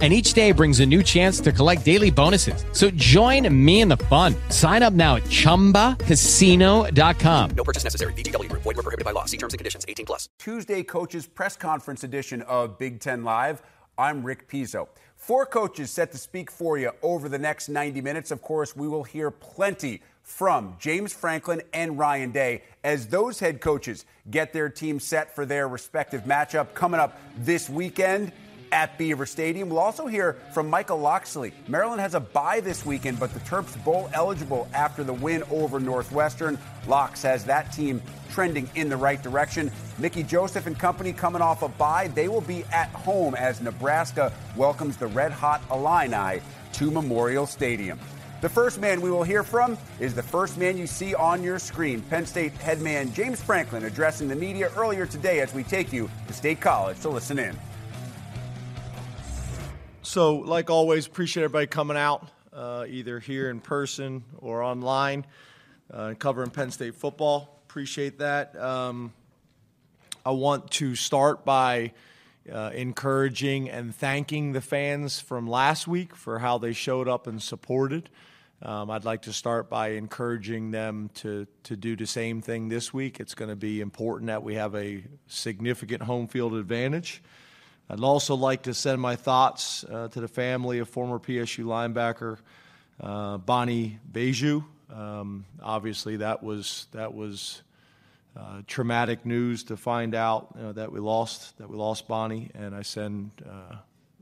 and each day brings a new chance to collect daily bonuses. So join me in the fun. Sign up now at ChumbaCasino.com. No purchase necessary. VGW. Void were prohibited by law. See terms and conditions. 18 plus. Tuesday Coaches Press Conference edition of Big Ten Live. I'm Rick Pizzo. Four coaches set to speak for you over the next 90 minutes. Of course, we will hear plenty from James Franklin and Ryan Day as those head coaches get their team set for their respective matchup coming up this weekend at Beaver Stadium. We'll also hear from Michael Locksley. Maryland has a bye this weekend, but the Terps bowl eligible after the win over Northwestern. Locks has that team trending in the right direction. Mickey Joseph and company coming off a bye. They will be at home as Nebraska welcomes the Red Hot Illini to Memorial Stadium. The first man we will hear from is the first man you see on your screen. Penn State headman James Franklin addressing the media earlier today as we take you to State College to listen in. So, like always, appreciate everybody coming out, uh, either here in person or online, uh, covering Penn State football. Appreciate that. Um, I want to start by uh, encouraging and thanking the fans from last week for how they showed up and supported. Um, I'd like to start by encouraging them to, to do the same thing this week. It's going to be important that we have a significant home field advantage. I'd also like to send my thoughts uh, to the family of former PSU linebacker uh, Bani Gbadyu. Um, obviously, that was that was uh, traumatic news to find out you know, that we lost that we lost Bonnie, and I send uh,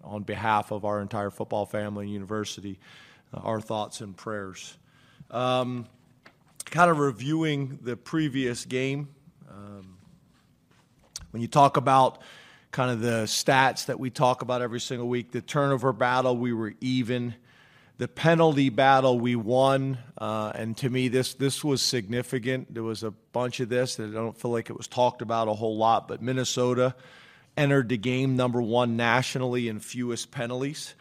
on behalf of our entire football family and university uh, our thoughts and prayers. Um, kind of reviewing the previous game. Um, when you talk about kind of the stats that we talk about every single week. The turnover battle, we were even. The penalty battle, we won. Uh, and to me, this this was significant. There was a bunch of this that I don't feel like it was talked about a whole lot. But Minnesota entered the game number one nationally in fewest penalties.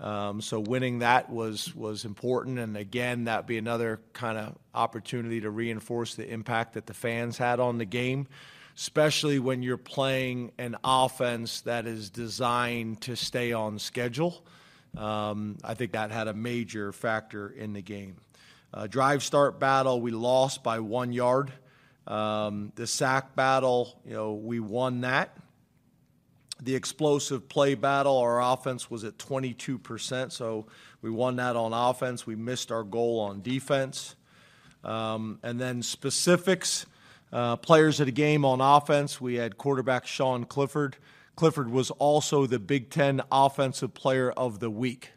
Um, so winning that was was important, and again, that'd be another kind of opportunity to reinforce the impact that the fans had on the game especially when you're playing an offense that is designed to stay on schedule. Um, I think that had a major factor in the game. Uh, drive start battle, we lost by one yard. Um, the sack battle, you know, we won that. The explosive play battle, our offense was at 22%, so we won that on offense. We missed our goal on defense. Um, and then specifics, uh, players of the game on offense, we had quarterback Sean Clifford. Clifford was also the Big Ten Offensive Player of the Week.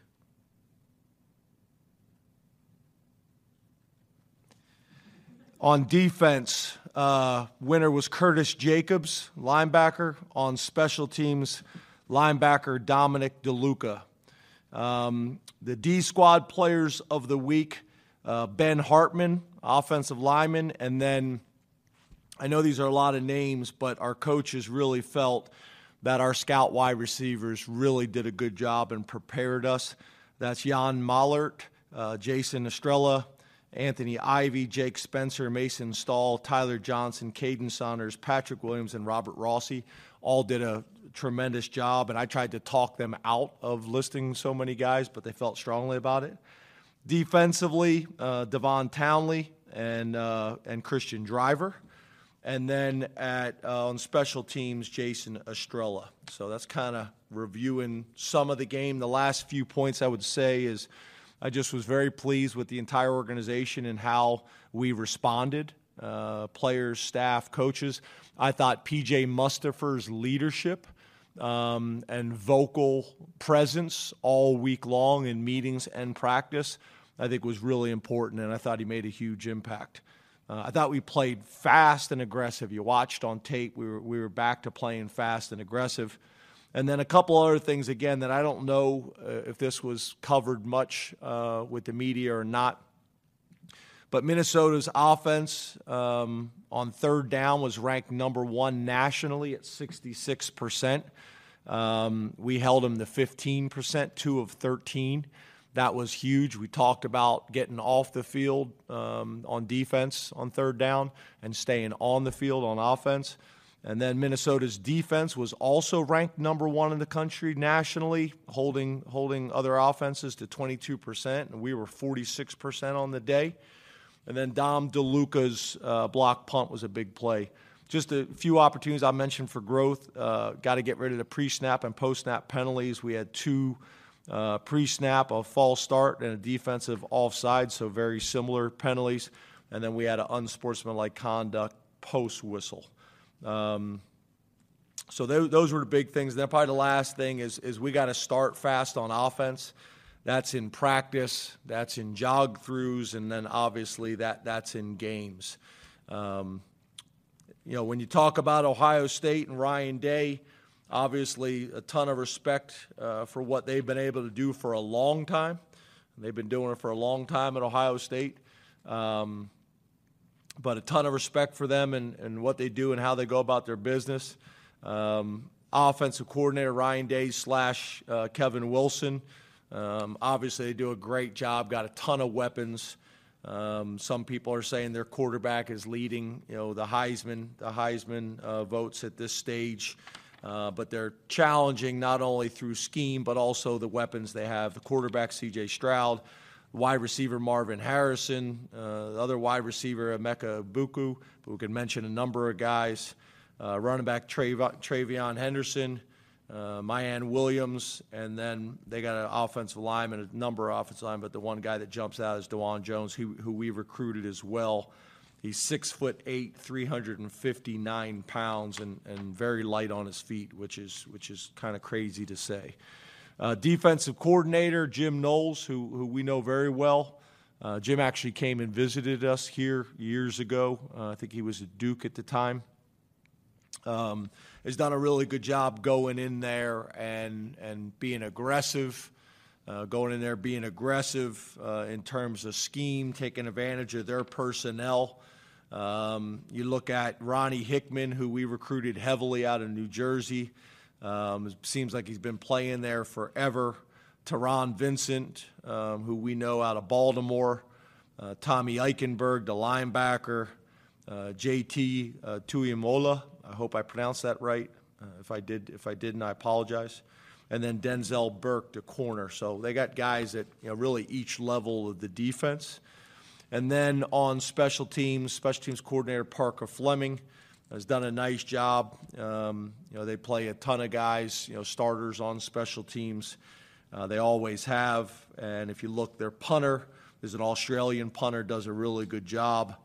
On defense, uh, winner was Curtis Jacobs, linebacker. On special teams, linebacker Dominic DeLuca. Um, the D squad players of the week, uh, Ben Hartman, offensive lineman, and then I know these are a lot of names, but our coaches really felt that our scout wide receivers really did a good job and prepared us. That's Jan Mallert, uh, Jason Estrella, Anthony Ivy, Jake Spencer, Mason Stahl, Tyler Johnson, Caden Saunders, Patrick Williams, and Robert Rossi all did a tremendous job. And I tried to talk them out of listing so many guys, but they felt strongly about it. Defensively, uh, Devon Townley and, uh, and Christian Driver and then at uh, on special teams, Jason Estrella. So that's kind of reviewing some of the game. The last few points I would say is I just was very pleased with the entire organization and how we responded. Uh, players, staff, coaches. I thought PJ Mustipher's leadership um, and vocal presence all week long in meetings and practice, I think was really important, and I thought he made a huge impact. Uh, I thought we played fast and aggressive. You watched on tape, we were, we were back to playing fast and aggressive. And then a couple other things, again, that I don't know uh, if this was covered much uh, with the media or not. But Minnesota's offense um, on third down was ranked number one nationally at 66%. Um, we held them to 15%, two of 13. That was huge. We talked about getting off the field um, on defense on third down and staying on the field on offense. And then Minnesota's defense was also ranked number one in the country nationally, holding holding other offenses to 22%, and we were 46% on the day. And then Dom DeLuca's uh, block punt was a big play. Just a few opportunities I mentioned for growth. Uh, Got to get rid of the pre-snap and post-snap penalties. We had two uh, pre-snap, a false start, and a defensive offside, so very similar penalties. And then we had an unsportsmanlike conduct post-whistle. Um, so those, those were the big things. Then probably the last thing is, is we got to start fast on offense. That's in practice, that's in jog throughs, and then obviously that, that's in games. Um, you know, when you talk about Ohio State and Ryan Day, obviously a ton of respect uh, for what they've been able to do for a long time. They've been doing it for a long time at Ohio State. Um, but a ton of respect for them and, and what they do and how they go about their business. Um, offensive coordinator Ryan Day slash uh, Kevin Wilson. Um, obviously, they do a great job. Got a ton of weapons. Um, some people are saying their quarterback is leading, you know, the Heisman, the Heisman uh, votes at this stage. Uh, but they're challenging not only through scheme but also the weapons they have. The quarterback C.J. Stroud, wide receiver Marvin Harrison, uh, the other wide receiver Emeka Egbuka, but we can mention a number of guys. Uh, running back Trav- TreVeyon Henderson, uh, Miyan Williams, and then they got an offensive lineman, a number of offensive linemen, but the one guy that jumps out is Dawand Jones, who, who we recruited as well. He's six foot eight, 359 pounds, and, and very light on his feet, which is which is kind of crazy to say. Uh, defensive coordinator Jim Knowles, who who we know very well. Uh, Jim actually came and visited us here years ago. Uh, I think he was at Duke at the time. Um, has done a really good job going in there and and being aggressive, uh, going in there being aggressive uh, in terms of scheme, taking advantage of their personnel. Um, you look at Ronnie Hickman, who we recruited heavily out of New Jersey. Um, seems like he's been playing there forever. Taron Vincent, um, who we know out of Baltimore. Uh, Tommy Eichenberg, the linebacker. Uh, JT uh, Tuimoloau, I hope I pronounced that right. Uh, if I did, if I didn't, I apologize. And then Denzel Burke, the corner. So they got guys at you know, really each level of the defense. And then on special teams, special teams coordinator Parker Fleming has done a nice job. Um, you know, they play a ton of guys, you know, starters on special teams. Uh, they always have. And if you look, their punter is an Australian punter, does a really good job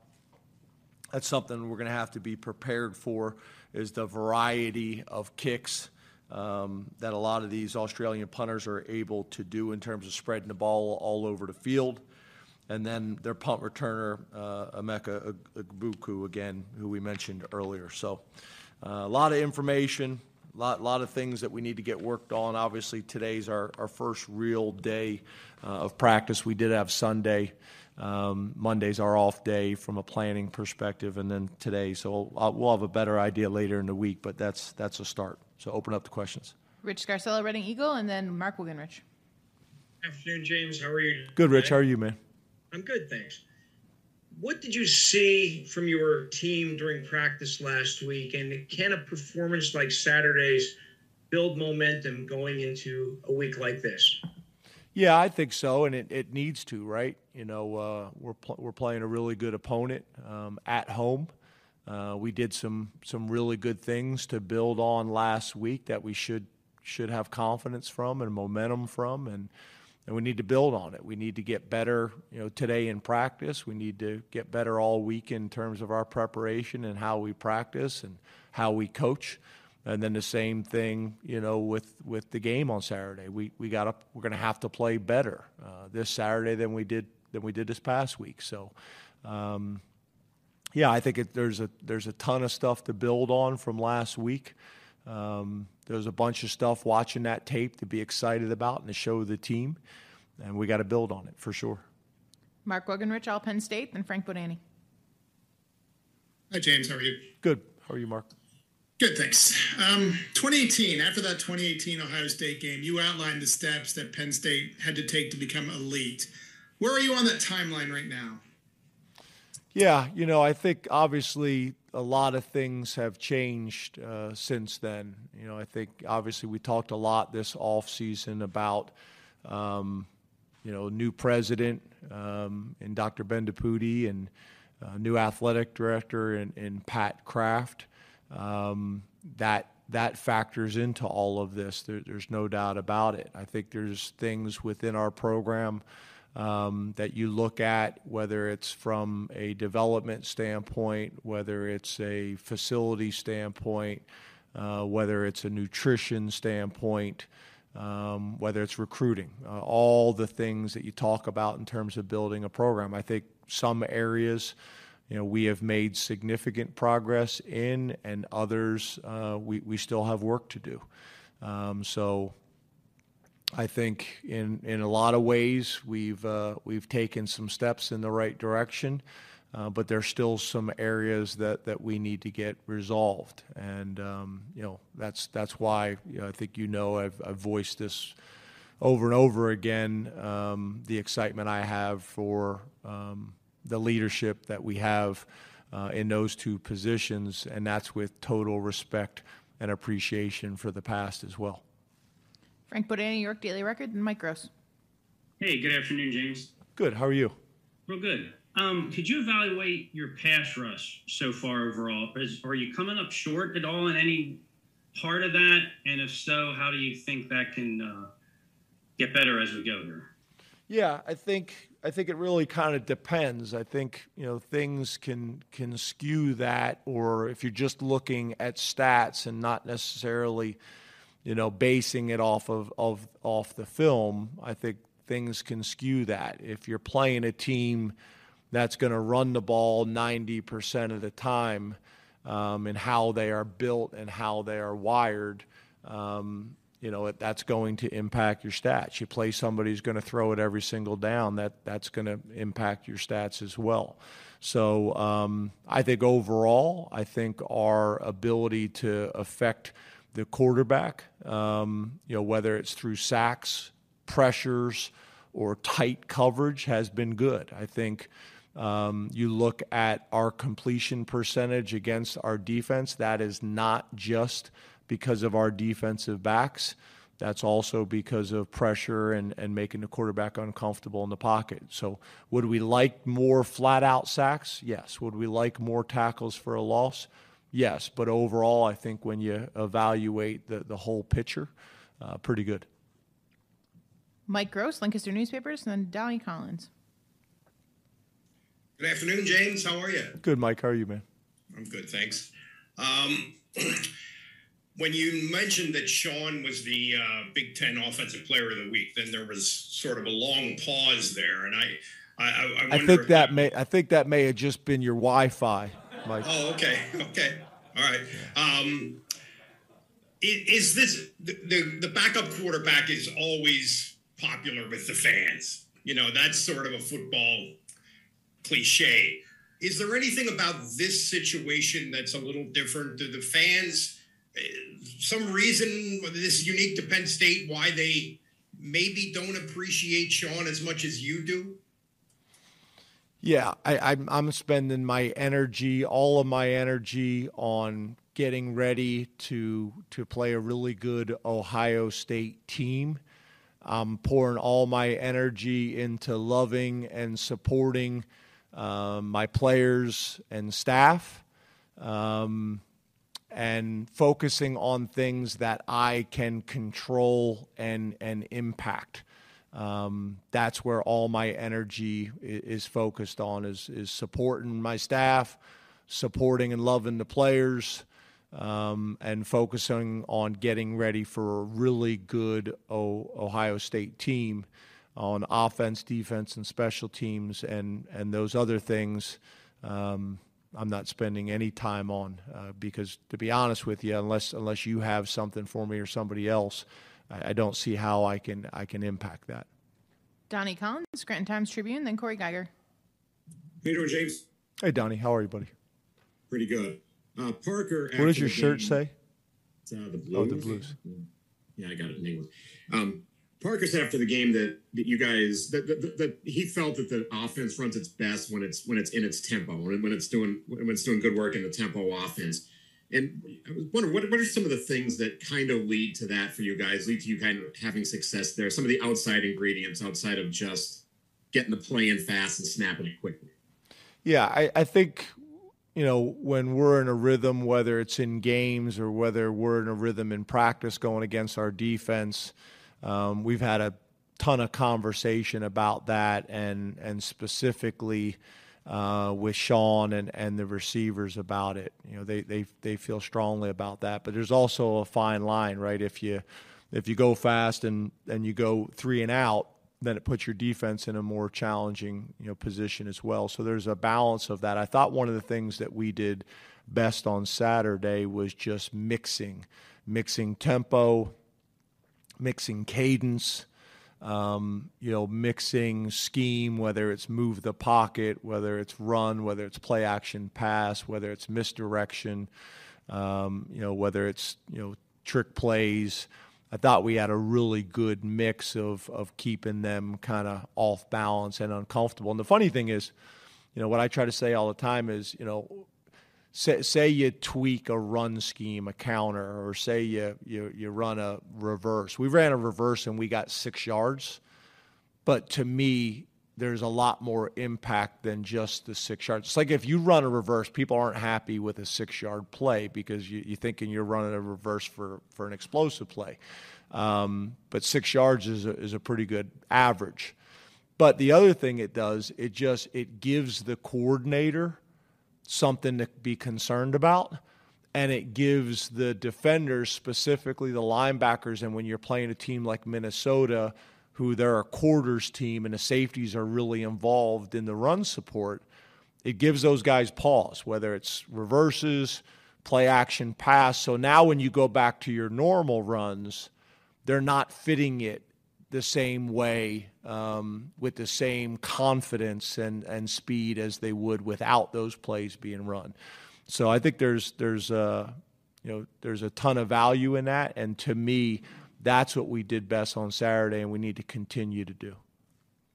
that's something we're going to have to be prepared for is the variety of kicks um, that a lot of these Australian punters are able to do in terms of spreading the ball all over the field. And then their punt returner, uh, Emeka Egbuka, again, who we mentioned earlier. So uh, a lot of information, a lot, lot of things that we need to get worked on. Obviously, today's our, our first real day uh, of practice. We did have Sunday. Um, Monday's our off day from a planning perspective, and then today. So I'll, we'll have a better idea later in the week, but that's that's a start. So open up the questions. Rich Scarcella, Reading Eagle, and then Mark Wogenrich. Afternoon, James. How are you? Good, Rich. How are you, man? I'm good, thanks. What did you see from your team during practice last week, and can a performance like Saturday's build momentum going into a week like this? Yeah, I think so, and it, it needs to, right? You know, uh, we're pl- we're playing a really good opponent um, at home. Uh, we did some some really good things to build on last week that we should should have confidence from and momentum from, and and we need to build on it. We need to get better, you know, today in practice. We need to get better all week in terms of our preparation and how we practice and how we coach. And then the same thing, you know, with, with the game on Saturday. We we got to we're going to have to play better uh, this Saturday than we did than we did this past week. So, um, yeah, I think it, there's a there's a ton of stuff to build on from last week. Um, there's a bunch of stuff watching that tape to be excited about and to show the team, and we got to build on it for sure. Mark Wogenrich, All Penn State, and Frank Bodani. Hi, James. How are you? Good. How are you, Mark? Good, thanks. Um, 2018, after that 2018 Ohio State game, you outlined the steps that Penn State had to take to become elite. Where are you on that timeline right now? Yeah, you know, I think obviously a lot of things have changed uh, since then. You know, I think obviously we talked a lot this off season about, um, you know, new president um, and Dr. Bendapudi and uh, new athletic director and, and Pat Kraft. Um, that that factors into all of this. There, there's no doubt about it. I think there's things within our program that you look at, whether it's from a development standpoint, whether it's a facility standpoint, uh, whether it's a nutrition standpoint, um, whether it's recruiting, uh, all the things that you talk about in terms of building a program. I think some areas, you know, we have made significant progress in, and others uh, we, we still have work to do. Um, so I think in in a lot of ways we've uh, we've taken some steps in the right direction, uh, but there's still some areas that, that we need to get resolved, and um, you know that's that's why you know, I think you know I've, I've voiced this over and over again um, the excitement I have for um, the leadership that we have uh, in those two positions, and that's with total respect and appreciation for the past as well. Frank Bodani, New York Daily Record, and Mike Gross. Hey, good afternoon, James. Good. How are you? Real good. Um, could you evaluate your pass rush so far overall? Is, are you coming up short at all in any part of that? And if so, how do you think that can uh, get better as we go here? Yeah, I think I think it really kind of depends. I think you know things can can skew that, or if you're just looking at stats and not necessarily you know, basing it off of, of off the film, I think things can skew that. If you're playing a team that's going to run the ball 90% of the time, um, and how they are built and how they are wired, um, you know, that's going to impact your stats. You play somebody who's going to throw it every single down, that that's going to impact your stats as well. So um, I think overall, I think our ability to affect – the quarterback, um, you know, whether it's through sacks, pressures, or tight coverage, has been good. I think um, you look at our completion percentage against our defense, that is not just because of our defensive backs. That's also because of pressure and, and making the quarterback uncomfortable in the pocket. So, would we like more flat out sacks? Yes. Would we like more tackles for a loss? Yes, but overall, I think when you evaluate the, the whole picture, uh, pretty good. Mike Gross, Lancaster Newspapers, and then Donnie Collins. Good afternoon, James. How are you? Good, Mike. How are you, man? I'm good, thanks. Um, when you mentioned that Sean was the uh, Big Ten Offensive Player of the Week, then there was sort of a long pause there, and I, I, I, I think that, that may, I think that may have just been your Wi-Fi. Mike. Oh, okay, okay, all right. Um, is this the, the, backup quarterback is always popular with the fans? You know, that's sort of a football cliche. Is there anything about this situation that's a little different? Do the fans, eh, some reason, this is unique to Penn State, why they maybe don't appreciate Sean as much as you do? Yeah, I, I'm, I'm spending my energy, all of my energy, on getting ready to to play a really good Ohio State team. I'm pouring all my energy into loving and supporting um, my players and staff, um, and focusing on things that I can control and and impact um, that's where all my energy is, focused on is, is supporting my staff, supporting and loving the players, um, and focusing on getting ready for a really good o- Ohio State team on offense, defense, and special teams, and and those other things. Um, I'm not spending any time on uh, because, to be honest with you, unless unless you have something for me or somebody else, I, I don't see how I can I can impact that. Donnie Collins, Scranton Times Tribune, then Corey Giger. How you doing, James? Hey, Donnie, how are you, buddy? Pretty good. Uh, Parker. What does your shirt game- say? It's, uh, the blues. Oh, the Blues. Yeah, I got it in English. Um, Parker said after the game that, that you guys that, that, that he felt that the offense runs its best when it's when it's in its tempo when, when it's doing when it's doing good work in the tempo offense. And I was wondering what, what are some of the things that kind of lead to that for you guys, lead to you kind of having success there? Some of the outside ingredients outside of just getting the play in fast and snapping it quickly. Yeah, I, I think you know when we're in a rhythm, whether it's in games or whether we're in a rhythm in practice going against our defense, um, we've had a ton of conversation about that, and and specifically uh, with Sean and, and the receivers about it. You know, they they they feel strongly about that, but there's also a fine line, right? If you if you go fast and and you go three and out, then it puts your defense in a more challenging you know position as well. So there's a balance of that. I thought one of the things that we did best on Saturday was just mixing, mixing tempo, mixing cadence, um, you know, mixing scheme, whether it's move the pocket, whether it's run, whether it's play action pass, whether it's misdirection, um, you know, whether it's you know trick plays. I thought we had a really good mix of of keeping them kind of off balance and uncomfortable. And the funny thing is, you know, what I try to say all the time is, you know, say, say you tweak a run scheme, a counter, or say you, you you run a reverse. We ran a reverse and we got six yards, but to me, there's a lot more impact than just the six yards. It's like if you run a reverse, people aren't happy with a six yard play because you, you're thinking you're running a reverse for, for an explosive play. Um, but six yards is a, is a pretty good average. But the other thing it does, it just it gives the coordinator something to be concerned about. And it gives the defenders, specifically the linebackers, and when you're playing a team like Minnesota, who they're a quarters team and the safeties are really involved in the run support, it gives those guys pause, whether it's reverses, play action pass. So now when you go back to your normal runs, they're not fitting it the same way um, with the same confidence and, and speed as they would without those plays being run. So I think there's there's a you know there's a ton of value in that, and to me, that's what we did best on Saturday, and we need to continue to do.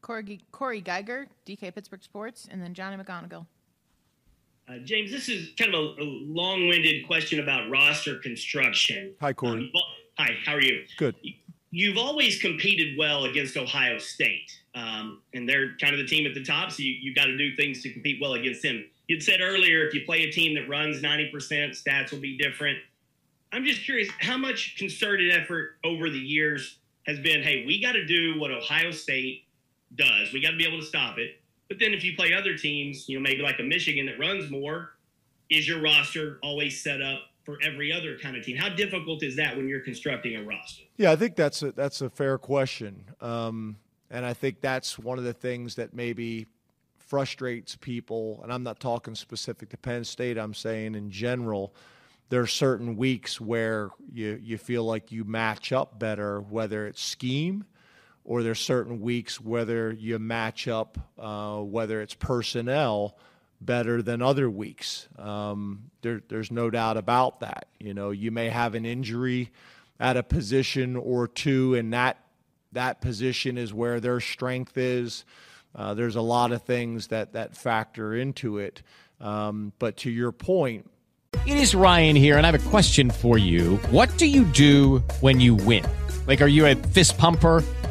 Corey, Corey Giger, DK Pittsburgh Sports, and then Johnny McGonigal. Uh, James, this is kind of a, a long-winded question about roster construction. Hi, Corey. Um, well, hi, how are you? Good. You've always competed well against Ohio State, um, and they're kind of the team at the top, so you, you've got to do things to compete well against them. You'd said earlier if you play a team that runs 90%, stats will be different. I'm just curious how much concerted effort over the years has been hey, we got to do what Ohio State does, we got to be able to stop it. But then if you play other teams, you know, maybe like a Michigan that runs more, is your roster always set up for every other kind of team? How difficult is that when you're constructing a roster? Yeah, I think that's a, that's a fair question, um, and I think that's one of the things that maybe frustrates people. And I'm not talking specific to Penn State. I'm saying in general, there are certain weeks where you you feel like you match up better, whether it's scheme, or there's certain weeks whether you match up, uh, whether it's personnel better than other weeks. Um, there, there's no doubt about that. You know, you may have an injury at a position or two, and that that position is where their strength is. Uh, there's a lot of things that that factor into it. Um, but to your point, It is Ryan here, and I have a question for you. What do you do when you win? Like, are you a fist pumper?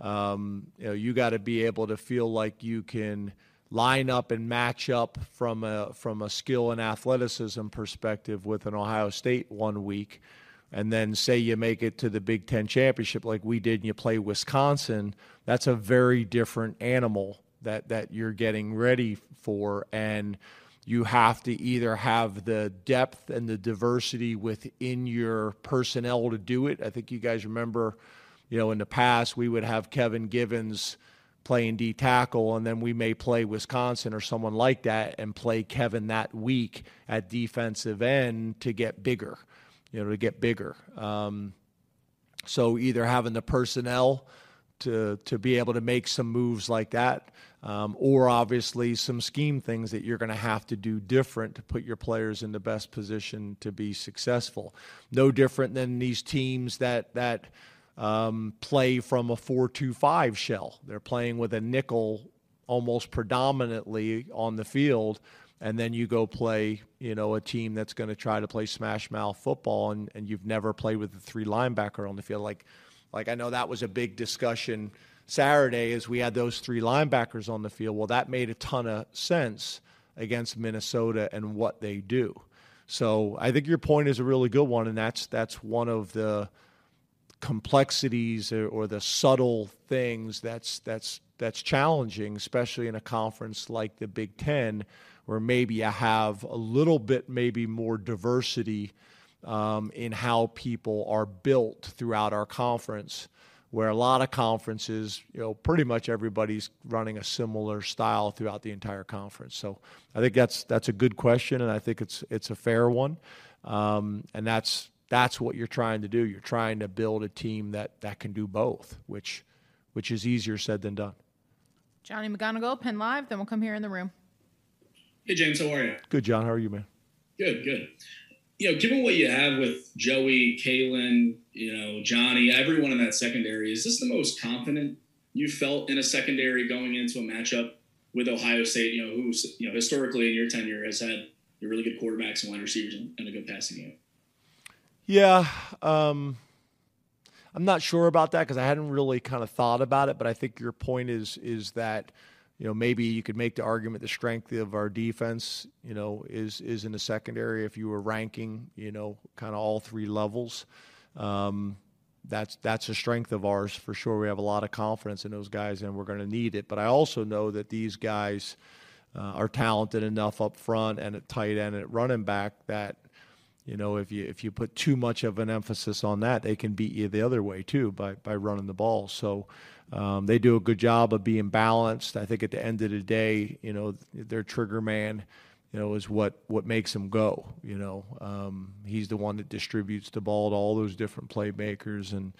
um, you know, you got to be able to feel like you can line up and match up from a from a skill and athleticism perspective with an Ohio State one week, and then say you make it to the Big Ten championship like we did, and you play Wisconsin. That's a very different animal that that you're getting ready for, and you have to either have the depth and the diversity within your personnel to do it. I think you guys remember, you know, in the past we would have Kevin Givens playing D tackle, and then we may play Wisconsin or someone like that and play Kevin that week at defensive end to get bigger, you know, to get bigger. Um, so either having the personnel to to be able to make some moves like that, um, or obviously some scheme things that you're going to have to do different to put your players in the best position to be successful. No different than these teams that that um, play from a four-two-five shell. They're playing with a nickel almost predominantly on the field. And then you go play, you know, a team that's going to try to play smash mouth football, and, and you've never played with a three linebacker on the field. Like, like I know that was a big discussion Saturday as we had those three linebackers on the field. Well, that made a ton of sense against Minnesota and what they do. So I think your point is a really good one, and that's that's one of the complexities or, or the subtle things that's that's that's challenging, especially in a conference like the Big Ten, where maybe I have a little bit maybe more diversity um, in how people are built throughout our conference where a lot of conferences, you know, pretty much everybody's running a similar style throughout the entire conference. So I think that's that's a good question, and I think it's it's a fair one, um, and that's that's what you're trying to do. You're trying to build a team that that can do both, which which is easier said than done. Johnny McGonigal, Penn Live. Then we'll come here in the room. Hey James, how are you? Good, John. How are you, man? Good, good you know, given what you have with Joey, Kalen, you know, Johnny, everyone in that secondary, is this the most confident you felt in a secondary going into a matchup with Ohio State? You know, who's you know historically in your tenure has had really good quarterbacks and wide receivers and a good passing game. Yeah, um, I'm not sure about that because I hadn't really kind of thought about it. But I think your point is is that you know, maybe you could make the argument the strength of our defense, you know, is is in the secondary. If you were ranking, you know, kind of all three levels, um, that's that's a strength of ours for sure. We have a lot of confidence in those guys, and we're going to need it. But I also know that these guys uh, are talented enough up front and at tight end and at running back that. You know, if you if you put too much of an emphasis on that, they can beat you the other way too by by running the ball. So, um, they do a good job of being balanced. I think at the end of the day, you know, their trigger man, you know, is what what makes them go. You know, um, he's the one that distributes the ball to all those different playmakers and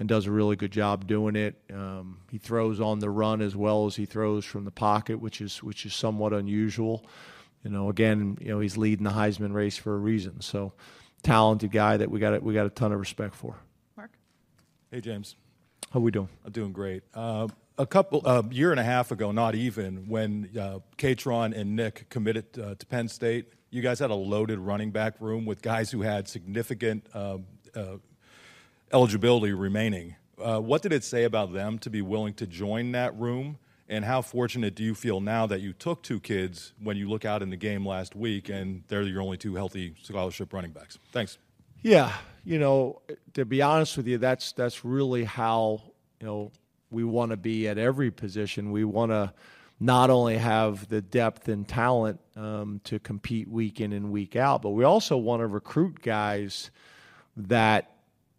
and does a really good job doing it. Um, he throws on the run as well as he throws from the pocket, which is which is somewhat unusual. You know, again, you know, he's leading the Heisman race for a reason. So, talented guy that we got we got a ton of respect for. Mark. Hey, James. How we doing? I'm doing great. Uh, a couple a uh, year and a half ago, not even when uh, Kaytron and Nick committed uh, to Penn State, you guys had a loaded running back room with guys who had significant um, uh, eligibility remaining. Uh, what did it say about them to be willing to join that room? And how fortunate do you feel now that you took two kids when you look out in the game last week and they're your only two healthy scholarship running backs? Thanks. Yeah, you know, to be honest with you, that's that's really how you know we want to be at every position. We want to not only have the depth and talent um, to compete week in and week out, but we also want to recruit guys that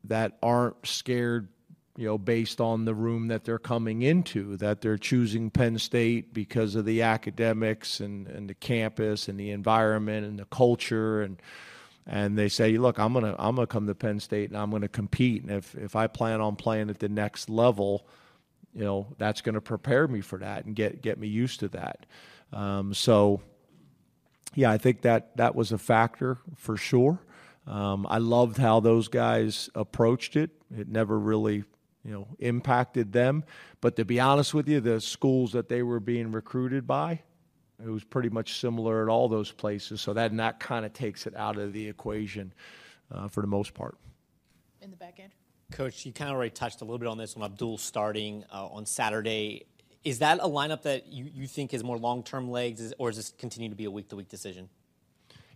that aren't scared you know, based on the room that they're coming into, that they're choosing Penn State because of the academics and, and the campus and the environment and the culture and and they say, "Look, I'm gonna I'm gonna come to Penn State and I'm gonna compete. And if if I plan on playing at the next level, you know, that's to prepare me for that and get get me used to that." Um, so, yeah, I think that that was a factor for sure. Um, I loved how those guys approached it. It never really, you know, impacted them. But to be honest with you, the schools that they were being recruited by, it was pretty much similar at all those places. So that that kind of takes it out of the equation uh, for the most part. in the back end. Coach, you kind of already touched a little bit on this on Abdul starting uh, on Saturday. Is that a lineup that you, you think is more long term legs, or does this continue to be a week to week decision?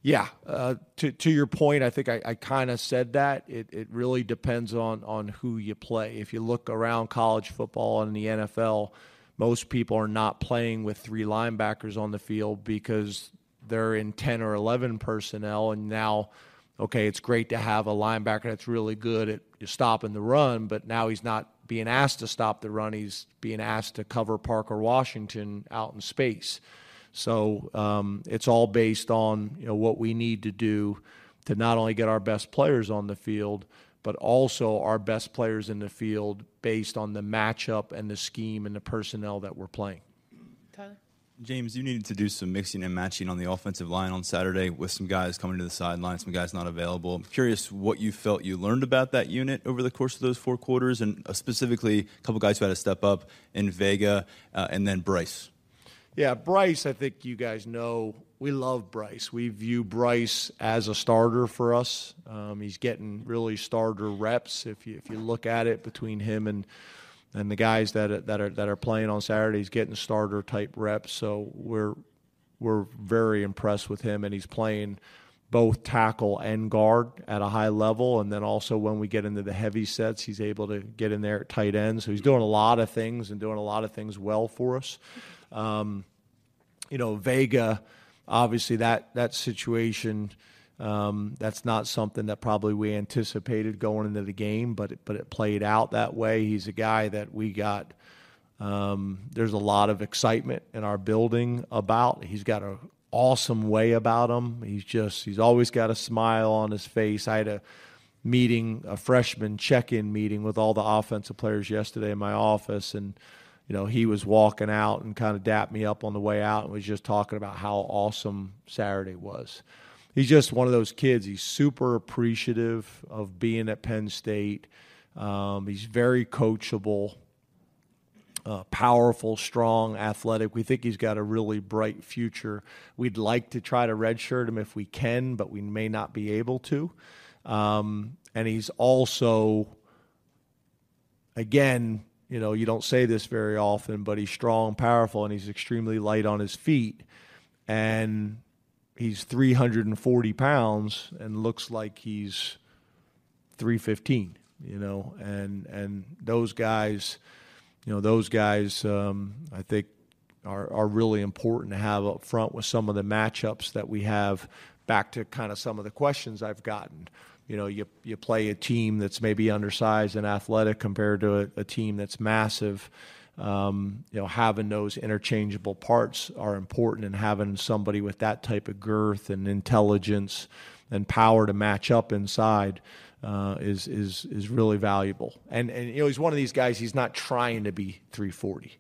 Yeah, uh, to to your point, I think I, I kind of said that. It it really depends on on who you play. If you look around college football and the NFL, most people are not playing with three linebackers on the field because they're in ten or eleven personnel, and now, okay, it's great to have a linebacker that's really good at stopping the run, but now he's not being asked to stop the run. He's being asked to cover Parker Washington out in space. So um, it's all based on you know what we need to do to not only get our best players on the field, but also our best players in the field based on the matchup and the scheme and the personnel that we're playing. Tyler? James, you needed to do some mixing and matching on the offensive line on Saturday with some guys coming to the sideline, some guys not available. I'm curious what you felt you learned about that unit over the course of those four quarters, and uh, specifically a couple guys who had to step up in Vega uh, and then Bryce. Yeah, Bryce, I think you guys know we love Bryce. We view Bryce as a starter for us. Um, he's getting really starter reps. If you if you look at it between him and and the guys that that are that are playing on Saturday, he's getting starter type reps. So we're we're very impressed with him, and he's playing both tackle and guard at a high level. And then also when we get into the heavy sets, he's able to get in there at tight end. So he's doing a lot of things and doing a lot of things well for us. Um, you know, Vega, obviously that that situation. Um, that's not something that probably we anticipated going into the game, but it, but it played out that way. He's a guy that we got. Um, there's a lot of excitement in our building about. He's got an awesome way about him. He's just he's always got a smile on his face. I had a meeting, a freshman check-in meeting with all the offensive players yesterday in my office, and you know, he was walking out and kind of dapped me up on the way out and was just talking about how awesome Saturday was. He's just one of those kids. He's super appreciative of being at Penn State. Um, he's very coachable, uh, powerful, strong, athletic. We think he's got a really bright future. We'd like to try to redshirt him if we can, but we may not be able to. Um, and he's also, again, you know, you don't say this very often, but he's strong, powerful, and he's extremely light on his feet. And he's 340 pounds and looks like he's 315, you know, and, and those guys, you know, those guys, um, I think are, are really important to have up front with some of the matchups that we have back to kind of some of the questions I've gotten you know, you, you play a team that's maybe undersized and athletic compared to a, a team that's massive. Um, you know, having those interchangeable parts are important, and having somebody with that type of girth and intelligence and power to match up inside uh, is is is really valuable. And and you know, he's one of these guys. He's not trying to be 340.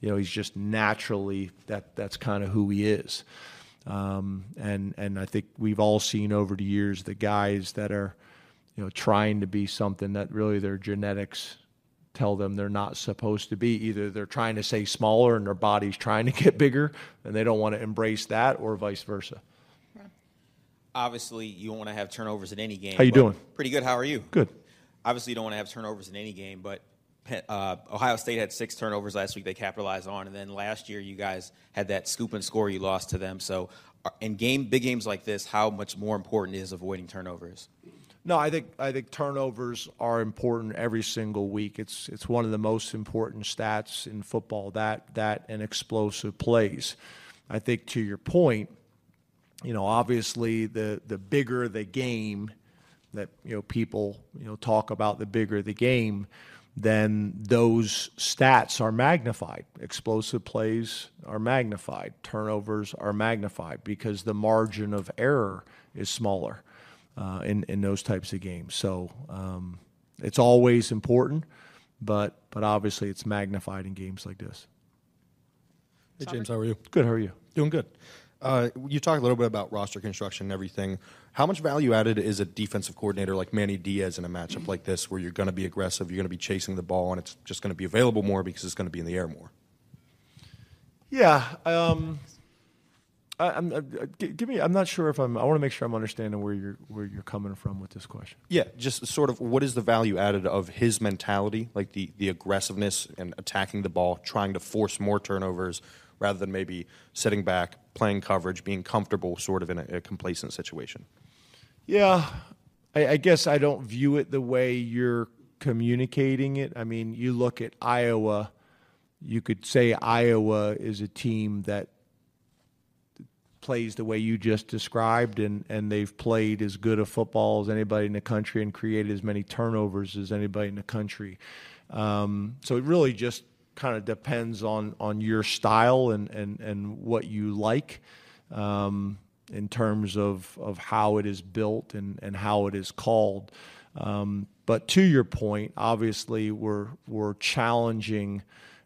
You know, he's just naturally that that's kind of who he is. Um, and and I think we've all seen over the years the guys that are, you know, trying to be something that really their genetics tell them they're not supposed to be. Either they're trying to stay smaller and their body's trying to get bigger, and they don't want to embrace that, or vice versa. Obviously, you don't want to have turnovers in any game. How you doing? Pretty good. How are you? Good. Obviously, you don't want to have turnovers in any game, but uh, Ohio State had six turnovers last week. They capitalized on, and then last year you guys had that scoop and score. You lost to them. So, uh, in game big games like this, how much more important is avoiding turnovers? No, I think I think turnovers are important every single week. It's it's one of the most important stats in football. That that and explosive plays. I think to your point, you know, obviously the the bigger the game that you know people you know talk about, the bigger the game, then those stats are magnified. Explosive plays are magnified. Turnovers are magnified because the margin of error is smaller uh, in in those types of games. So um, it's always important, but but obviously it's magnified in games like this. Hey, James, how are you? Good. How are you? Doing good. Uh, you talked a little bit about roster construction and everything. How much value added is a defensive coordinator like Manny Diaz in a matchup like this, where you're going to be aggressive, you're going to be chasing the ball, and it's just going to be available more because it's going to be in the air more? Yeah, um, I, I'm, uh, g- give me. I'm not sure if I'm. I want to make sure I'm understanding where you're where you're coming from with this question. Yeah, just sort of what is the value added of his mentality, like the, the aggressiveness and attacking the ball, trying to force more turnovers rather than maybe sitting back, playing coverage, being comfortable sort of in a, a complacent situation? Yeah, I, I guess I don't view it the way you're communicating it. I mean, you look at Iowa. You could say Iowa is a team that plays the way you just described, and, and they've played as good a football as anybody in the country and created as many turnovers as anybody in the country. Um, so it really just kind of depends on on your style and and and what you like. Um, in terms of, of how it is built and, and how it is called. Um, but to your point, obviously we're we're challenging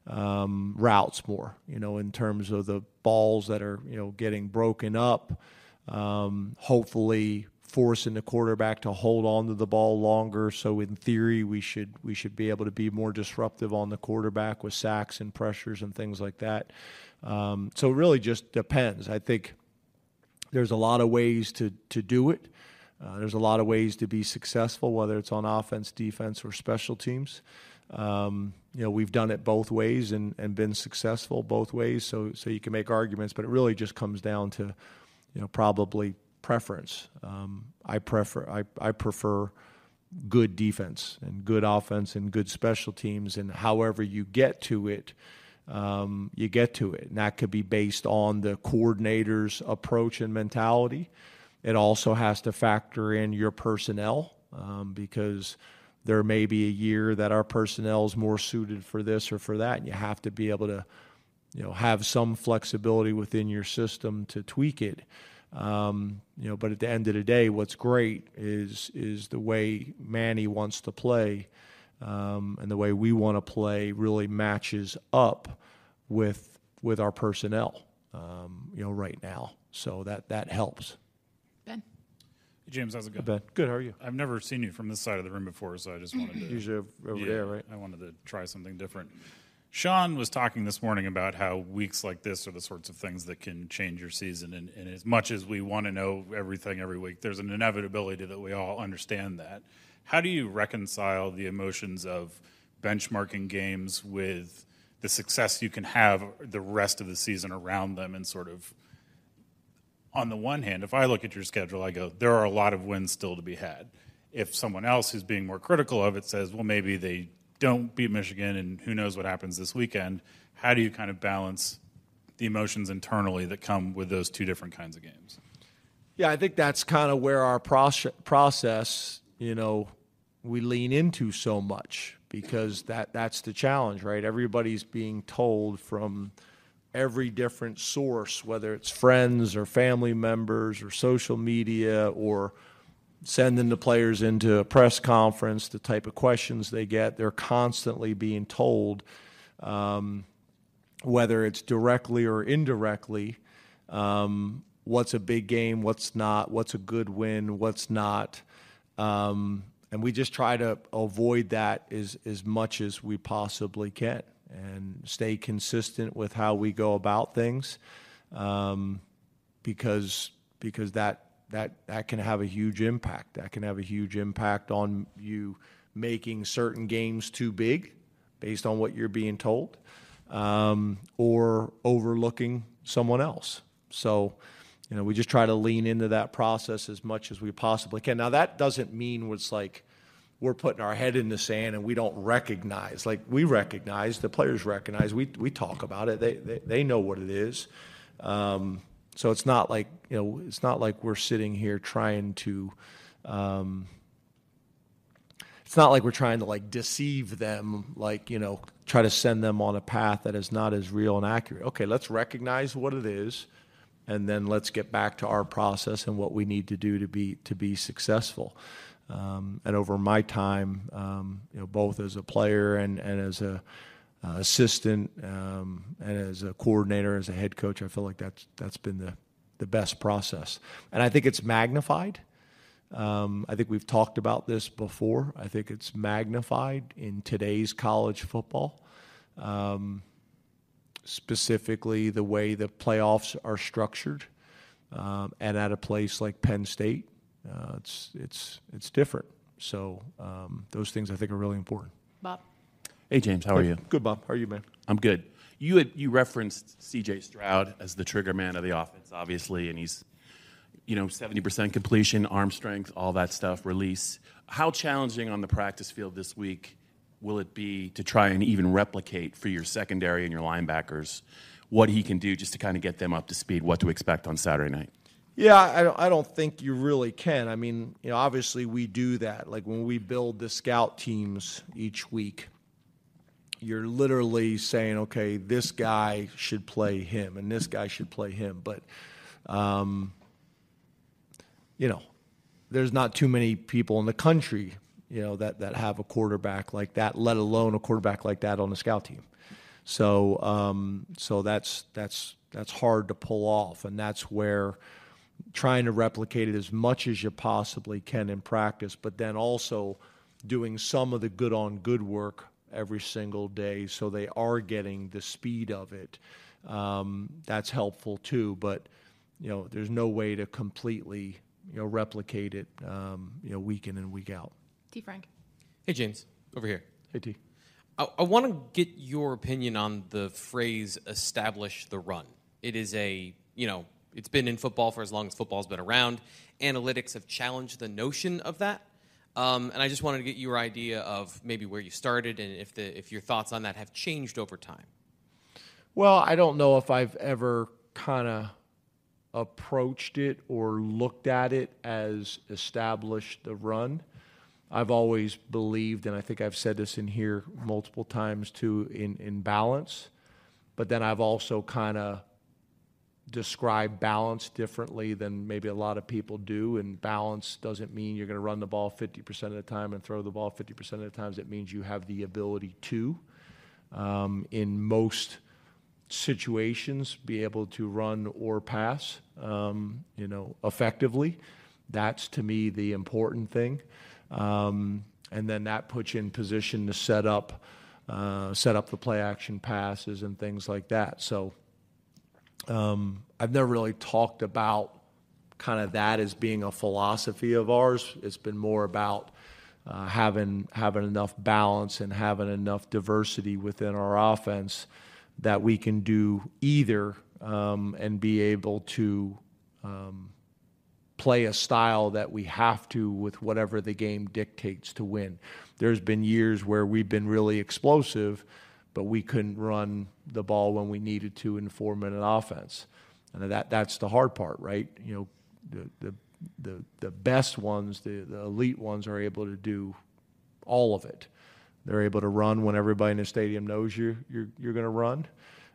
um, routes more, you know, in terms of the balls that are you know getting broken up. Um, hopefully, forcing the quarterback to hold on to the ball longer. So in theory, we should we should be able to be more disruptive on the quarterback with sacks and pressures and things like that. Um, so it really just depends. I think there's a lot of ways to to do it. Uh, there's a lot of ways to be successful, whether it's on offense, defense, or special teams. Um, you know, we've done it both ways and, and been successful both ways. So so you can make arguments, but it really just comes down to, you know, probably preference. Um, I prefer I, I prefer good defense and good offense and good special teams, and however you get to it um, you get to it. And that could be based on the coordinator's approach and mentality. It also has to factor in your personnel um, because there may be a year that our personnel is more suited for this or for that, and you have to be able to, you know, have some flexibility within your system to tweak it. Um, you know, but at the end of the day, what's great is is the way Manny wants to play um, and the way we want to play really matches up with with our personnel, um, you know, right now. So that that helps. Ben. Hey, James, how's it going? Ben. Good. How are you? I've never seen you from this side of the room before, so I just wanted to. Usually over Yeah, there, right? I wanted to try something different. Sean was talking this morning about how weeks like this are the sorts of things that can change your season. And, and as much as we want to know everything every week, there's an inevitability that we all understand that. How do you reconcile the emotions of benchmarking games with the success you can have the rest of the season around them and sort of on the one hand, if I look at your schedule, I go, there are a lot of wins still to be had. If someone else who's being more critical of it says, well, maybe they don't beat Michigan and who knows what happens this weekend, how do you kind of balance the emotions internally that come with those two different kinds of games? Yeah, I think that's kind of where our process, you know, we lean into so much because that that's the challenge, right? Everybody's being told from every different source, whether it's friends or family members or social media or sending the players into a press conference, the type of questions they get, they're constantly being told, um, whether it's directly or indirectly, um, what's a big game, what's not, what's a good win, what's not. Um, and we just try to avoid that as, as much as we possibly can and stay consistent with how we go about things um, because because that that that can have a huge impact. That can have a huge impact on you making certain games too big based on what you're being told um, or overlooking someone else. So you know we just try to lean into that process as much as we possibly can. Now that doesn't mean it's like we're putting our head in the sand and we don't recognize. Like we recognize the players recognize. We, we talk about it. They, they, they know what it is. Um, so it's not like you know it's not like we're sitting here trying to um, it's not like we're trying to like deceive them like you know try to send them on a path that is not as real and accurate. Okay let's recognize what it is and then let's get back to our process and what we need to do to be to be successful. Um, and over my time, um, you know, both as a player and, and as a assistant um, and as a coordinator, as a head coach, I feel like that's that's been the the best process. And I think it's magnified. Um, I think we've talked about this before. I think it's magnified in today's college football, um, specifically the way the playoffs are structured. um, and at a place like Penn State, uh, it's it's it's different. So um, those things I think are really important. Bob. Hey James, how are you? Good, Bob. How are you, man? I'm good. You had, you referenced C.J. Stroud as the trigger man of the offense, obviously, and he's you know 70% completion, arm strength, all that stuff, release. How challenging on the practice field this week will it be to try and even replicate for your secondary and your linebackers what he can do just to kind of get them up to speed, what to expect on Saturday night? Yeah, I don't, I don't think you really can. I mean, you know, obviously we do that. Like when we build the scout teams each week, you're literally saying, okay, this guy should play him and this guy should play him. But, um, you know, there's not too many people in the country, you know, that, that have a quarterback like that, let alone a quarterback like that on the scout team. So, um, so that's that's that's hard to pull off, and that's where trying to replicate it as much as you possibly can in practice, but then also doing some of the good on good work every single day, so they are getting the speed of it. Um, that's helpful too, but you know, there's no way to completely you know replicate it, um, you know, week in and week out. T. Frank. Hey, James, over here. Hey, T. I, I want to get your opinion on the phrase "establish the run." It is a, you know, it's been in football for as long as football's been around. Analytics have challenged the notion of that, um, and I just wanted to get your idea of maybe where you started and if the if your thoughts on that have changed over time. Well, I don't know if I've ever kind of approached it or looked at it as established the run. I've always believed, and I think I've said this in here multiple times too, in, in balance. But then I've also kind of described balance differently than maybe a lot of people do. And balance doesn't mean you're going to run the ball 50% of the time and throw the ball 50% of the times. It means you have the ability to, um, in most situations, be able to run or pass, um, you know, effectively. That's to me the important thing. Um, and then that puts you in position to set up, uh, set up the play action passes and things like that. So I've never really talked about kind of that as being a philosophy of ours. It's been more about uh, having having enough balance and having enough diversity within our offense that we can do either um, and be able to um, play a style that we have to with whatever the game dictates to win. There's been years where we've been really explosive, but we couldn't run the ball when we needed to in four minute offense. And that, that's the hard part, right? You know, the, the, the, the best ones, the, the elite ones, are able to do all of it. They're able to run when everybody in the stadium knows you're, you're, you're going to run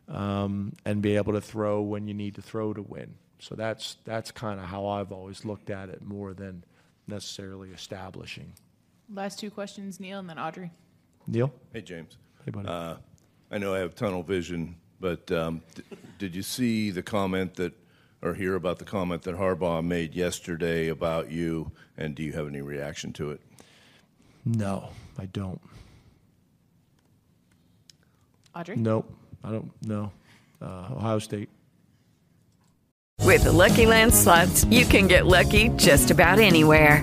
um, and be able to throw when you need to throw to win. So that's that's kind of how I've always looked at it more than necessarily establishing. Last two questions, Neil, and then Audrey. Neil? Hey, James. Hey, buddy. Uh, I know I have tunnel vision, but um, d- did you see the comment that, or hear about the comment that Harbaugh made yesterday about you, and do you have any reaction to it? No, I don't. Audrey? Nope, I don't. No, uh, Ohio State. With the Lucky Land slots, you can get lucky just about anywhere.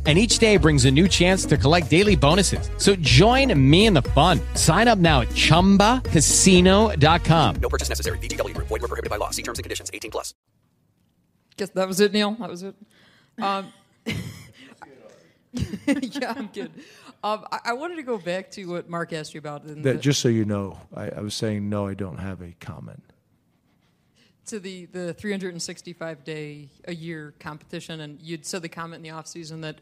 And each day brings a new chance to collect daily bonuses. So join me in the fun. Sign up now at chumbacasino.com. No purchase necessary. VGW Group. Void were prohibited by law. See terms and conditions. 18 plus. Guess that was it, Neil. That was it. Um, yeah, I'm good. Um, I, I wanted to go back to what Mark asked you about. in That, the- just so you know, I, I was saying no, I don't have a comment. to the, the 365 day a year competition, and you'd said the comment in the offseason that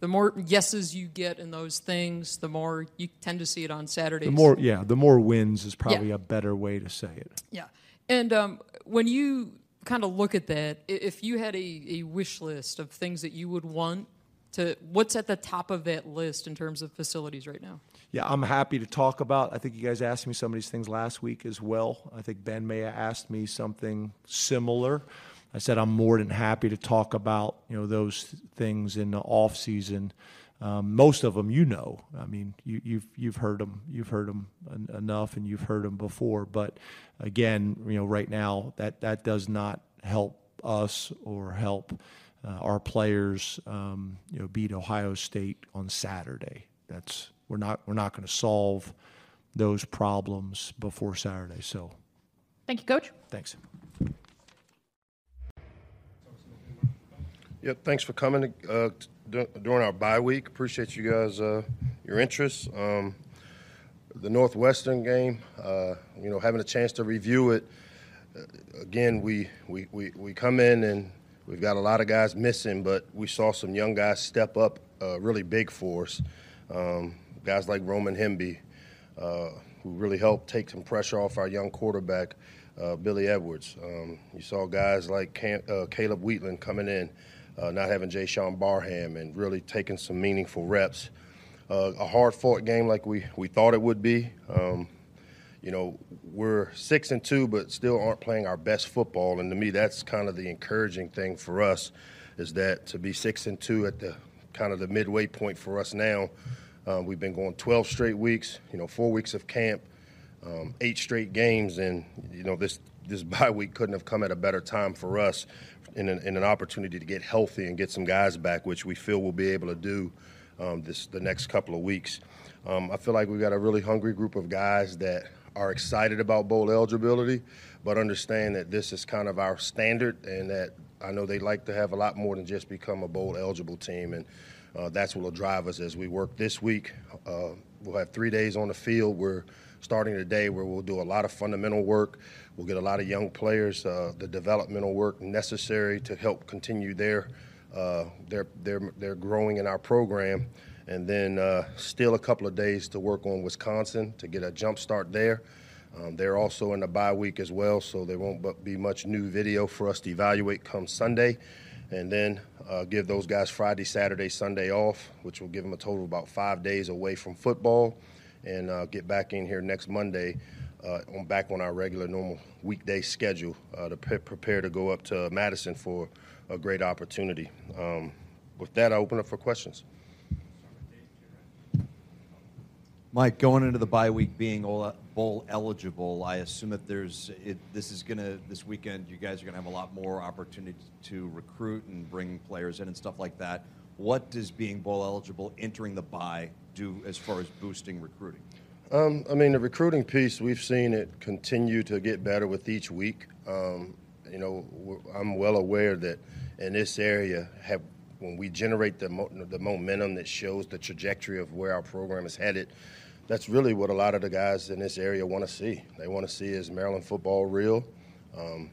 the more yeses you get in those things, the more you tend to see it on Saturdays. The more, yeah, the more wins is probably Yeah. a better way to say it. Yeah. And um, when you kind of look at that, if you had a, a wish list of things that you would want to, what's at the top of that list in terms of facilities right now? Yeah, I'm happy to talk about. I think you guys asked me some of these things last week as well. I think Ben may have asked me something similar. I said I'm more than happy to talk about you know those things in the off season. Um, most of them, you know. I mean, you, you've you've heard them. You've heard them en- enough, and you've heard them before. But again, you know, right now that that does not help us or help uh, our players. Um, you know, beat Ohio State on Saturday. That's we're not we're not going to solve those problems before Saturday. So, Thank you, Coach. thanks. Yep, thanks for coming uh, during our bye week. Appreciate you guys, uh, your interest. Um, the Northwestern game, uh, you know, having a chance to review it. Uh, again, we, we, we, we come in and we've got a lot of guys missing, but we saw some young guys step up uh, really big for us. Um, guys like Roman Hemby, uh, who really helped take some pressure off our young quarterback, Billy Edwards. Um, you saw guys like Cam, Caleb Wheatland coming in, uh, not having Jaishawn Barham, and really taking some meaningful reps. Uh, a hard fought game like we, we thought it would be. Um, you know, we're six and two, but still aren't playing our best football. And to me, that's kind of the encouraging thing for us, is that to be six and two at the kind of the midway point for us now. Um, we've been going 12 straight weeks, you know, four weeks of camp, um, eight straight games, and you know this this bye week couldn't have come at a better time for us in an, an opportunity to get healthy and get some guys back, which we feel we'll be able to do um, this the next couple of weeks. Um, I feel like we've got a really hungry group of guys that are excited about bowl eligibility, but understand that this is kind of our standard, and that I know they'd like to have a lot more than just become a bowl eligible team, and uh, that's what will drive us as we work this week. Uh, we'll have three days on the field. We're starting today where we'll do a lot of fundamental work. We'll get a lot of young players uh, the developmental work necessary to help continue their uh, their their their growing in our program, and then uh, still a couple of days to work on Wisconsin to get a jump start there. Um, they're also in the bye week as well, so there won't be much new video for us to evaluate come Sunday, and then uh, give those guys Friday, Saturday, Sunday off, which will give them a total of about five days away from football, and uh, get back in here next Monday. Uh, on back on our regular normal weekday schedule uh, to pre- prepare to go up to Madison for a great opportunity. Um, with that, I open up for questions. Mike, going into the bye week being bowl eligible, I assume that there's it, this is gonna this weekend. You guys are gonna have a lot more opportunity to recruit and bring players in and stuff like that. What does being bowl eligible entering the bye do as far as boosting recruiting? Um, I mean, the recruiting piece, we've seen it continue to get better with each week. Um, you know, I'm well aware that in this area, have, when we generate the, mo- the momentum that shows the trajectory of where our program is headed, that's really what a lot of the guys in this area want to see. They want to see is Maryland football real. Um,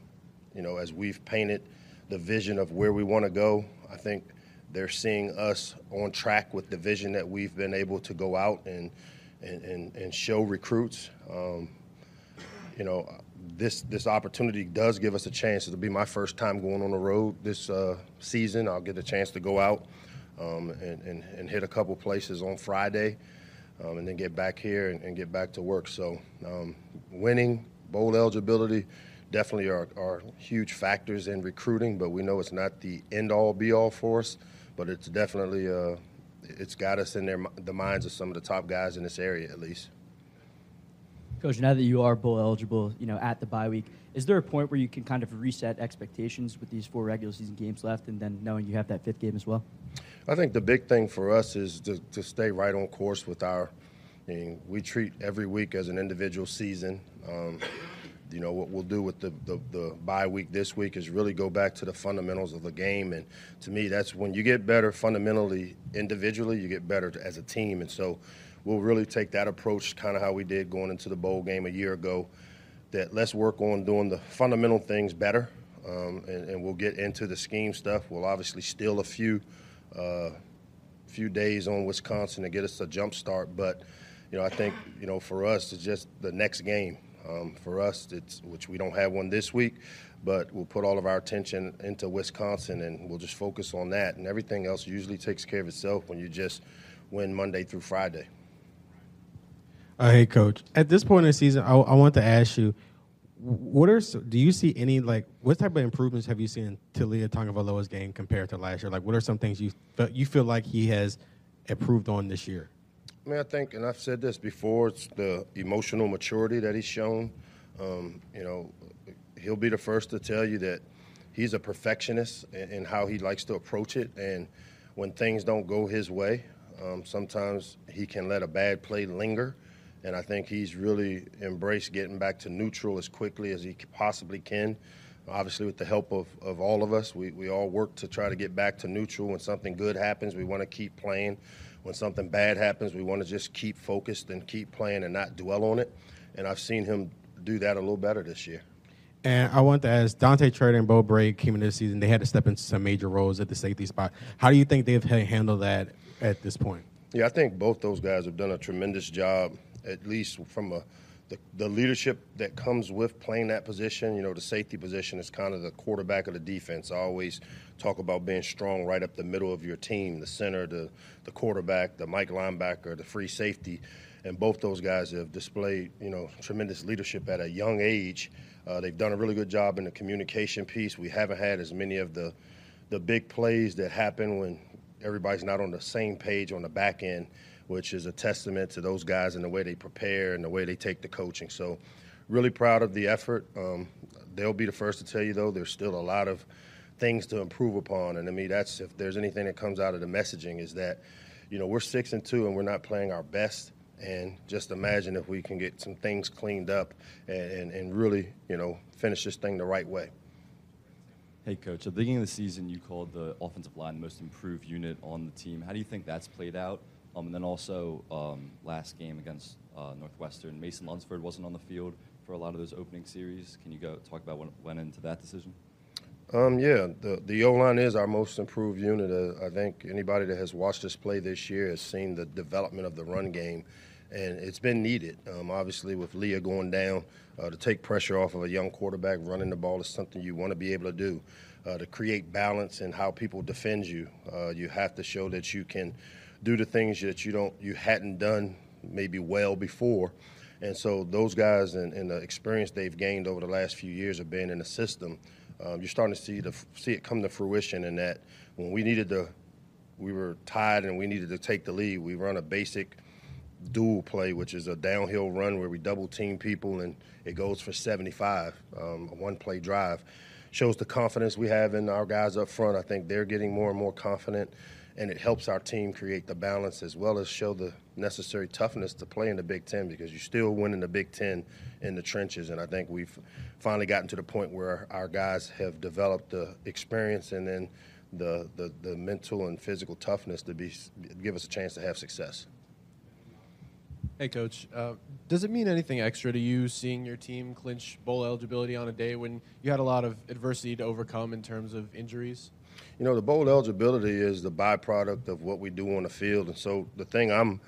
you know, as we've painted the vision of where we want to go, I think they're seeing us on track with the vision that we've been able to go out and and, and, and show recruits. Um, you know, this this opportunity does give us a chance. It'll be my first time going on the road this uh, season. I'll get a chance to go out um, and, and, and hit a couple places on Friday, um, and then get back here and, and get back to work. So, um, winning bowl eligibility definitely are, are huge factors in recruiting, but we know it's not the end all be all for us. But it's definitely uh, it's got us in their the minds of some of the top guys in this area at least. Coach, now that you are bowl eligible, you know, at the bye week, is there a point where you can kind of reset expectations with these four regular season games left, and then knowing you have that fifth game as well? I think the big thing for us is to, to stay right on course with our. I mean, we treat every week as an individual season. Um, you know what we'll do with the, the, the bye week this week is really go back to the fundamentals of the game, and to me, that's when you get better fundamentally individually, you get better as a team, and so we'll really take that approach, kind of how we did going into the bowl game a year ago. that let's work on doing the fundamental things better, um, and, and we'll get into the scheme stuff. We'll obviously steal a few uh, few days on Wisconsin to get us a jump start, but you know I think you know for us it's just the next game. Um, for us, it's which we don't have one this week, but we'll put all of our attention into Wisconsin and we'll just focus on that. And everything else usually takes care of itself when you just win Monday through Friday. Uh, hey, coach. At this point in the season, I, I want to ask you, what are do you see any like what type of improvements have you seen in Taulia Tagovailoa's game compared to last year? Like, what are some things you you feel like he has improved on this year? I mean, I think, and I've said this before, it's the emotional maturity that he's shown. Um, you know, he'll be the first to tell you that he's a perfectionist in, in how he likes to approach it. And when things don't go his way, um, sometimes he can let a bad play linger. And I think he's really embraced getting back to neutral as quickly as he possibly can. Obviously, with the help of, of all of us, we, we all work to try to get back to neutral. When something good happens, we want to keep playing. When something bad happens, we want to just keep focused and keep playing and not dwell on it. And I've seen him do that a little better this year. And I want to ask Dante Trader and Beau Brade came into this season. They had to step into some major roles at the safety spot. How do you think they've handled that at this point? Yeah, I think both those guys have done a tremendous job, at least from a the, the leadership that comes with playing that position. You know, the safety position is kind of the quarterback of the defense. I always talk about being strong right up the middle of your team, the center, the the quarterback, the Mike linebacker, the free safety, and both those guys have displayed you know tremendous leadership at a young age. Uh, they've done a really good job in the communication piece. We haven't had as many of the the big plays that happen when everybody's not on the same page on the back end, which is a testament to those guys and the way they prepare and the way they take the coaching. So, really proud of the effort. Um, they'll be the first to tell you, though, there's still a lot of things to improve upon. And I mean, that's if there's anything that comes out of the messaging is that, you know, we're six and two and we're not playing our best. And just imagine if we can get some things cleaned up and, and, and really, you know, finish this thing the right way. Hey, coach. At the beginning of the season, you called the offensive line the most improved unit on the team. How do you think that's played out? Um, and then also, um, last game against uh, Northwestern, Mason Lunsford wasn't on the field for a lot of those opening series. Can you go talk about what went into that decision? Um, yeah, the the O line is our most improved unit. Uh, I think anybody that has watched us play this year has seen the development of the run game, and it's been needed. Um, obviously, with Leah going down, uh, to take pressure off of a young quarterback running the ball is something you want to be able to do. Uh, to create balance in how people defend you, uh, you have to show that you can do the things that you don't you hadn't done maybe well before. And so those guys and, and the experience they've gained over the last few years of being in the system, um, you're starting to see the see it come to fruition. In that when we needed to, we were tied and we needed to take the lead. We run a basic dual play, which is a downhill run where we double team people and it goes for 75, um, a one play drive. Shows the confidence we have in our guys up front. I think they're getting more and more confident, and it helps our team create the balance as well as show the necessary toughness to play in the Big Ten because you're still winning the Big Ten in the trenches. And I think we've finally gotten to the point where our guys have developed the experience and then the, the, the mental and physical toughness to be give us a chance to have success. Hey, coach. Uh, does it mean anything extra to you seeing your team clinch bowl eligibility on a day when you had a lot of adversity to overcome in terms of injuries? You know, the bowl eligibility is the byproduct of what we do on the field. And so the thing I'm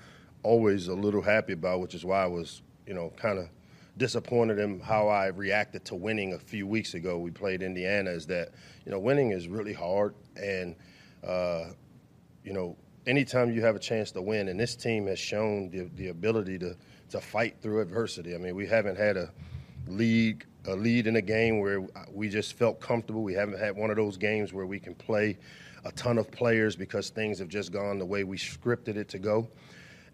always a little happy about, which is why I was, you know, kind of disappointed in how I reacted to winning a few weeks ago. We played Indiana, is that, you know, winning is really hard. And, uh, you know, anytime you have a chance to win, and this team has shown the, the ability to, to fight through adversity. I mean, we haven't had a league a lead in a game where we just felt comfortable. We haven't had one of those games where we can play a ton of players because things have just gone the way we scripted it to go.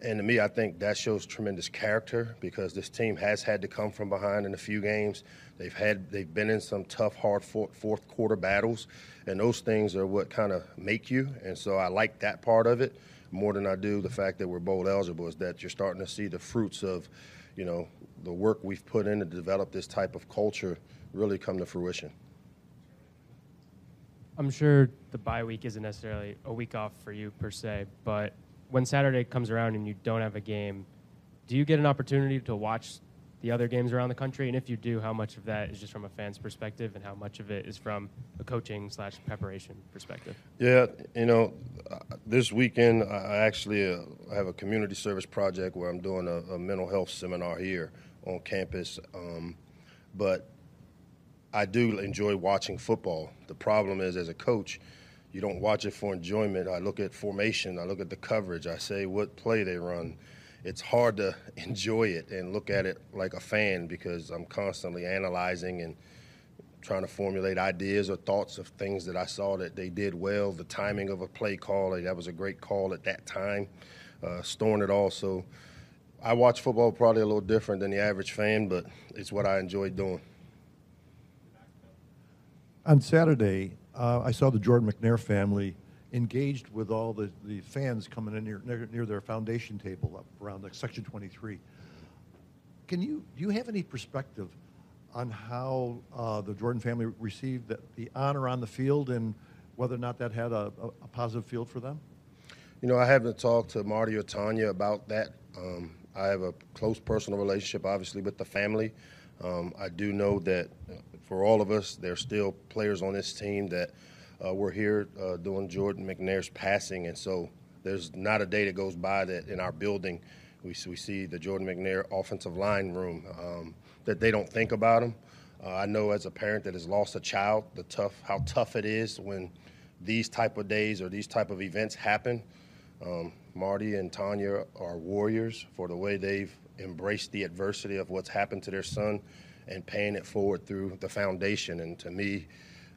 And to me, I think that shows tremendous character because this team has had to come from behind in a few games. They've had they've been in some tough, hard fourth, fourth quarter battles, and those things are what kind of make you. And so I like that part of it more than I do the fact that we're bowl eligible. Is that you're starting to see the fruits of, you know, the work we've put in to develop this type of culture really come to fruition. I'm sure the bye week isn't necessarily a week off for you per se, but when Saturday comes around and you don't have a game, do you get an opportunity to watch the other games around the country? And if you do, how much of that is just from a fan's perspective, and how much of it is from a coaching slash preparation perspective? Yeah, you know, uh, this weekend I actually uh, have a community service project where I'm doing a, a mental health seminar here on campus. Um, but I do enjoy watching football. The problem is, as a coach, you don't watch it for enjoyment. I look at formation, I look at the coverage, I say what play they run. It's hard to enjoy it and look at it like a fan because I'm constantly analyzing and trying to formulate ideas or thoughts of things that I saw that they did well. The timing of a play call, that was a great call at that time, uh, storing it all. So I watch football probably a little different than the average fan, but it's what I enjoy doing. On Saturday, uh, I saw the Jordan McNair family engaged with all the, the fans coming in near, near, near their foundation table up around like section 23. Can you, do you have any perspective on how uh, the Jordan family received the, the honor on the field and whether or not that had a, a, a positive field for them? You know, I haven't talked to Marty or Tanya about that. Um, I have a close personal relationship, obviously, with the family. Um, I do know that for all of us, there's still players on this team that uh, were here uh, doing Jordan McNair's passing, and so there's not a day that goes by that in our building we, we see the Jordan McNair offensive line room um, that they don't think about him. Uh, I know as a parent that has lost a child, the tough how tough it is when these type of days or these type of events happen. Um, Marty and Tanya are warriors for the way they've embraced the adversity of what's happened to their son and paying it forward through the foundation. And to me,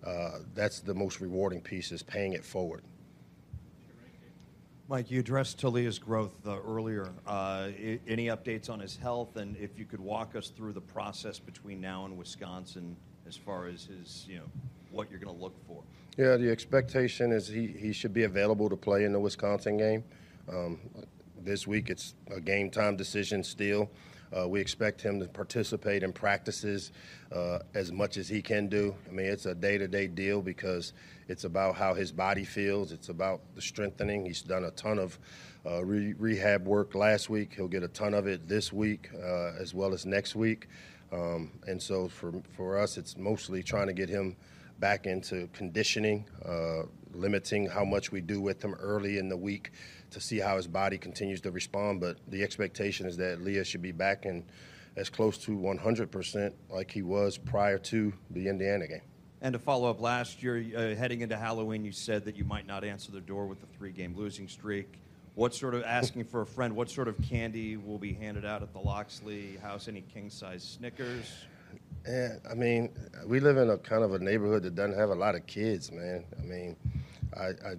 uh, that's the most rewarding piece is paying it forward. Mike, you addressed Taulia's growth uh, earlier. Uh, I- any updates on his health, and if you could walk us through the process between now and Wisconsin, as far as his, you know, what you're going to look for. Yeah, the expectation is he, he should be available to play in the Wisconsin game. Um, this week it's a game time decision still. Uh, we expect him to participate in practices uh, as much as he can do. I mean, it's a day to day deal because it's about how his body feels, it's about the strengthening. He's done a ton of uh, re- rehab work last week. He'll get a ton of it this week uh, as well as next week. Um, and so for, for us, it's mostly trying to get him back into conditioning, uh, limiting how much we do with him early in the week to see how his body continues to respond. But the expectation is that Leah should be back in as close to 100% like he was prior to the Indiana game. And to follow up, last year, uh, heading into Halloween, you said that you might not answer the door with a three-game losing streak. What sort of asking for a friend? What sort of candy will be handed out at the Locksley House? Any king-size Snickers? Yeah, I mean, we live in a kind of a neighborhood that doesn't have a lot of kids, man. I mean, I, I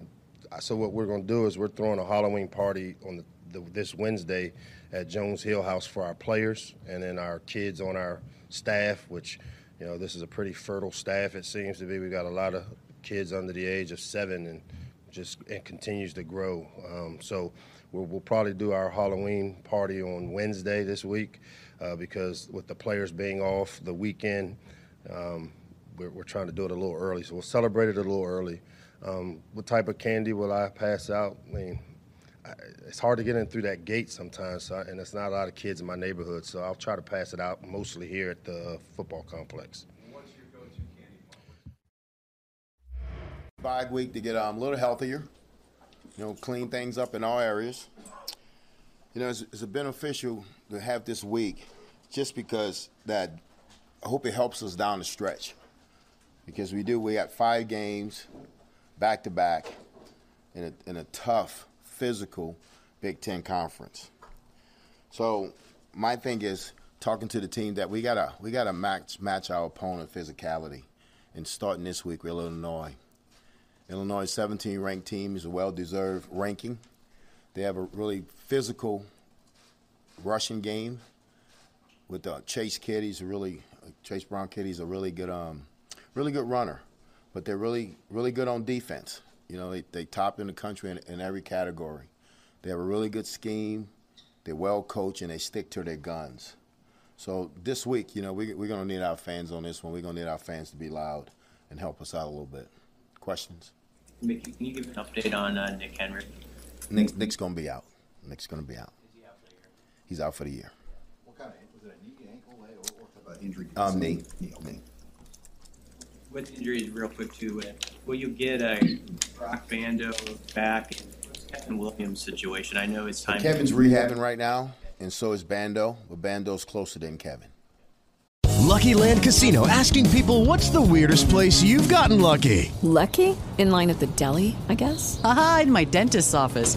so what we're going to do is we're throwing a Halloween party on the, the, this Wednesday at Jones Hill House for our players and then our kids on our staff, which, you know, this is a pretty fertile staff. It seems to be. we've got a lot of kids under the age of seven and just it continues to grow. Um, so we'll, we'll probably do our Halloween party on Wednesday this week uh, because with the players being off the weekend, um, we're, we're trying to do it a little early. So we'll celebrate it a little early. Um, what type of candy will I pass out? I mean, I, it's hard to get in through that gate sometimes, so, and it's not a lot of kids in my neighborhood. So I'll try to pass it out mostly here at the football complex. bye week to get um, a little healthier, you know, clean things up in all areas. You know, it's, it's a beneficial to have this week just because that I hope it helps us down the stretch. Because we do, we got five games back to back in a, in a tough, physical Big Ten conference. So my thing is talking to the team that we gotta we gotta match match our opponent physicality, and starting this week with Illinois. Illinois 17 ranked team is a well deserved ranking. They have a really physical rushing game with uh, Chase. He's a really Chase Brown. He's a really good um, really good runner, but they're really really good on defense. You know, they, they top in the country in, in every category. They have a really good scheme. They're well coached and they stick to their guns. So this week, you know, we, we're going to need our fans on this one. We're going to need our fans to be loud and help us out a little bit. Questions? Mickey, can you give an update on uh, Nick Henry? Nick, Nick's going to be out. Nick's going to be out. Is he out for the year? He's out for the year. What kind of was it a knee, ankle, uh, injury? Um, knee. Okay. With injuries, real quick too, uh, will you get a Brock Bando back and Kevin Williams situation? I know it's time. Kevin's rehabbing right now, and so is Bando, but Bando's closer than Kevin. Lucky Land Casino asking people what's the weirdest place you've gotten lucky? Lucky? In line at the deli, I guess? Aha, in my dentist's office.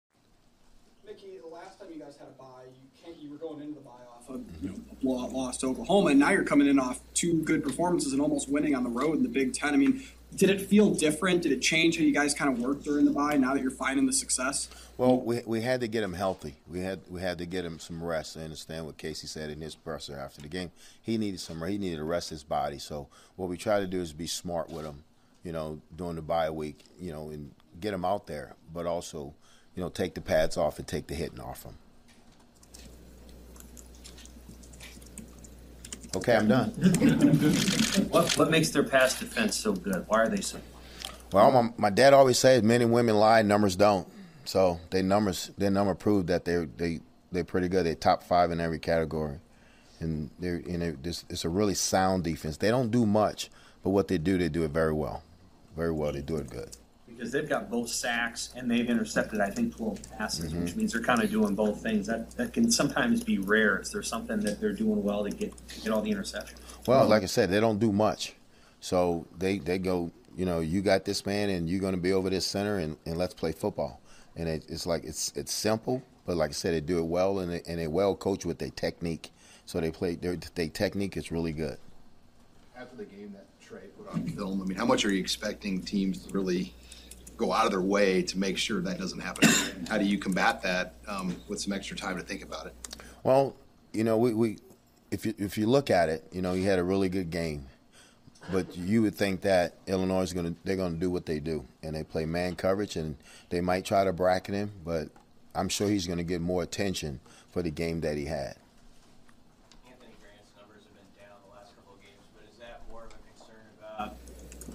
Mickey, the last time you guys had a bye, you can't. You were going into the bye off a mm-hmm. you know, a blowout loss to Oklahoma, and now you're coming in off two good performances and almost winning on the road in the Big Ten. I mean, did it feel different? Did it change how you guys kind of worked during the bye? Now that you're finding the success. Well, we, we had to get him healthy. We had we had to get him some rest. I understand what Casey said in his presser after the game. He needed some. He needed to rest his body. So what we try to do is be smart with him. You know, during the bye week. You know, and get him out there, but also, you know, take the pads off and take the hitting off him. Okay, I'm done. What, what makes their pass defense so good? Why are they so? Well, my, my dad always says men and women lie, numbers don't. So they numbers, their number proved that they they they're pretty good. They're top five in every category, and they're you know this it's a really sound defense. They don't do much, but what they do, they do it very well, very well. They do it good. Because they've got both sacks and they've intercepted, I think, 12 passes, Mhm. which means they're kind of doing both things. That that can sometimes be rare. Is there something that they're doing well to get to get all the interceptions? Well, like I said, they don't do much, so they they go. You know, you got this man, and you're going to be over this center, and, and let's play football. And it, it's like it's it's simple, but like I said, they do it well, and they, and they well coach with their technique. So they play their their technique is really good. After the game that Trey put on film, I mean, how much are you expecting teams to really go out of their way to make sure that doesn't happen? How do you combat that um, with some extra time to think about it? Well, you know, we, we if you if you look at it, you know, he had a really good game. But you would think that Illinois is going to they're going to do what they do, and they play man coverage, and they might try to bracket him, but I'm sure he's going to get more attention for the game that he had. Uh,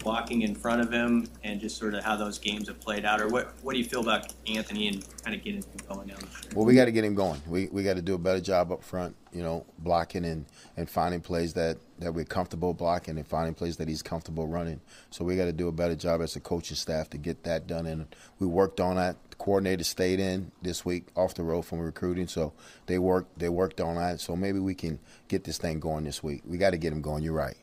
blocking in front of him and just sort of how those games have played out, or what what do you feel about Anthony and kind of getting him going down? Well, we got to get him going. We we got to do a better job up front, you know, blocking and, and finding plays that, that we're comfortable blocking and finding plays that he's comfortable running. So we got to do a better job as a coaching staff to get that done. And we worked on that. The coordinator stayed in this week off the road from recruiting, so they worked they worked on that. So maybe we can get this thing going this week. We got to get him going. You're right.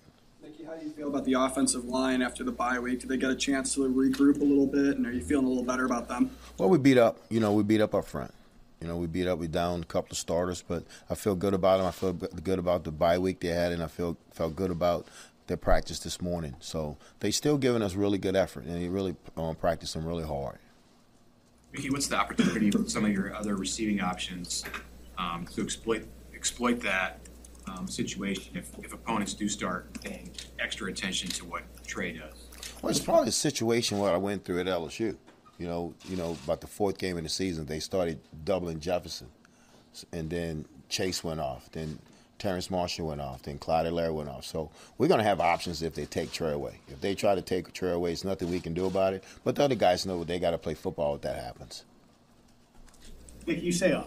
Mickey, how do you feel about the offensive line after the bye week? Did they get a chance to regroup a little bit, and are you feeling a little better about them? Well, we beat up. You know, we beat up up front. You know, we beat up. We down a couple of starters, but I feel good about them. I feel good about the bye week they had, and I feel felt good about their practice this morning. So they still giving us really good effort, and they really um, practicing really hard. Mickey, what's the opportunity with some of your other receiving options um, to exploit exploit that um, situation if, if opponents do start paying extra attention to what Trey does? Well, it's probably a situation what I went through at LSU. You know, you know, about the fourth game of the season, they started doubling Jefferson, and then Chase went off, then Terrace Marshall went off, then Clyde Allaire went off. So we're going to have options if they take Trey away. If they try to take Trey away, it's nothing we can do about it. But the other guys know they got to play football if that happens. Nick, you say uh,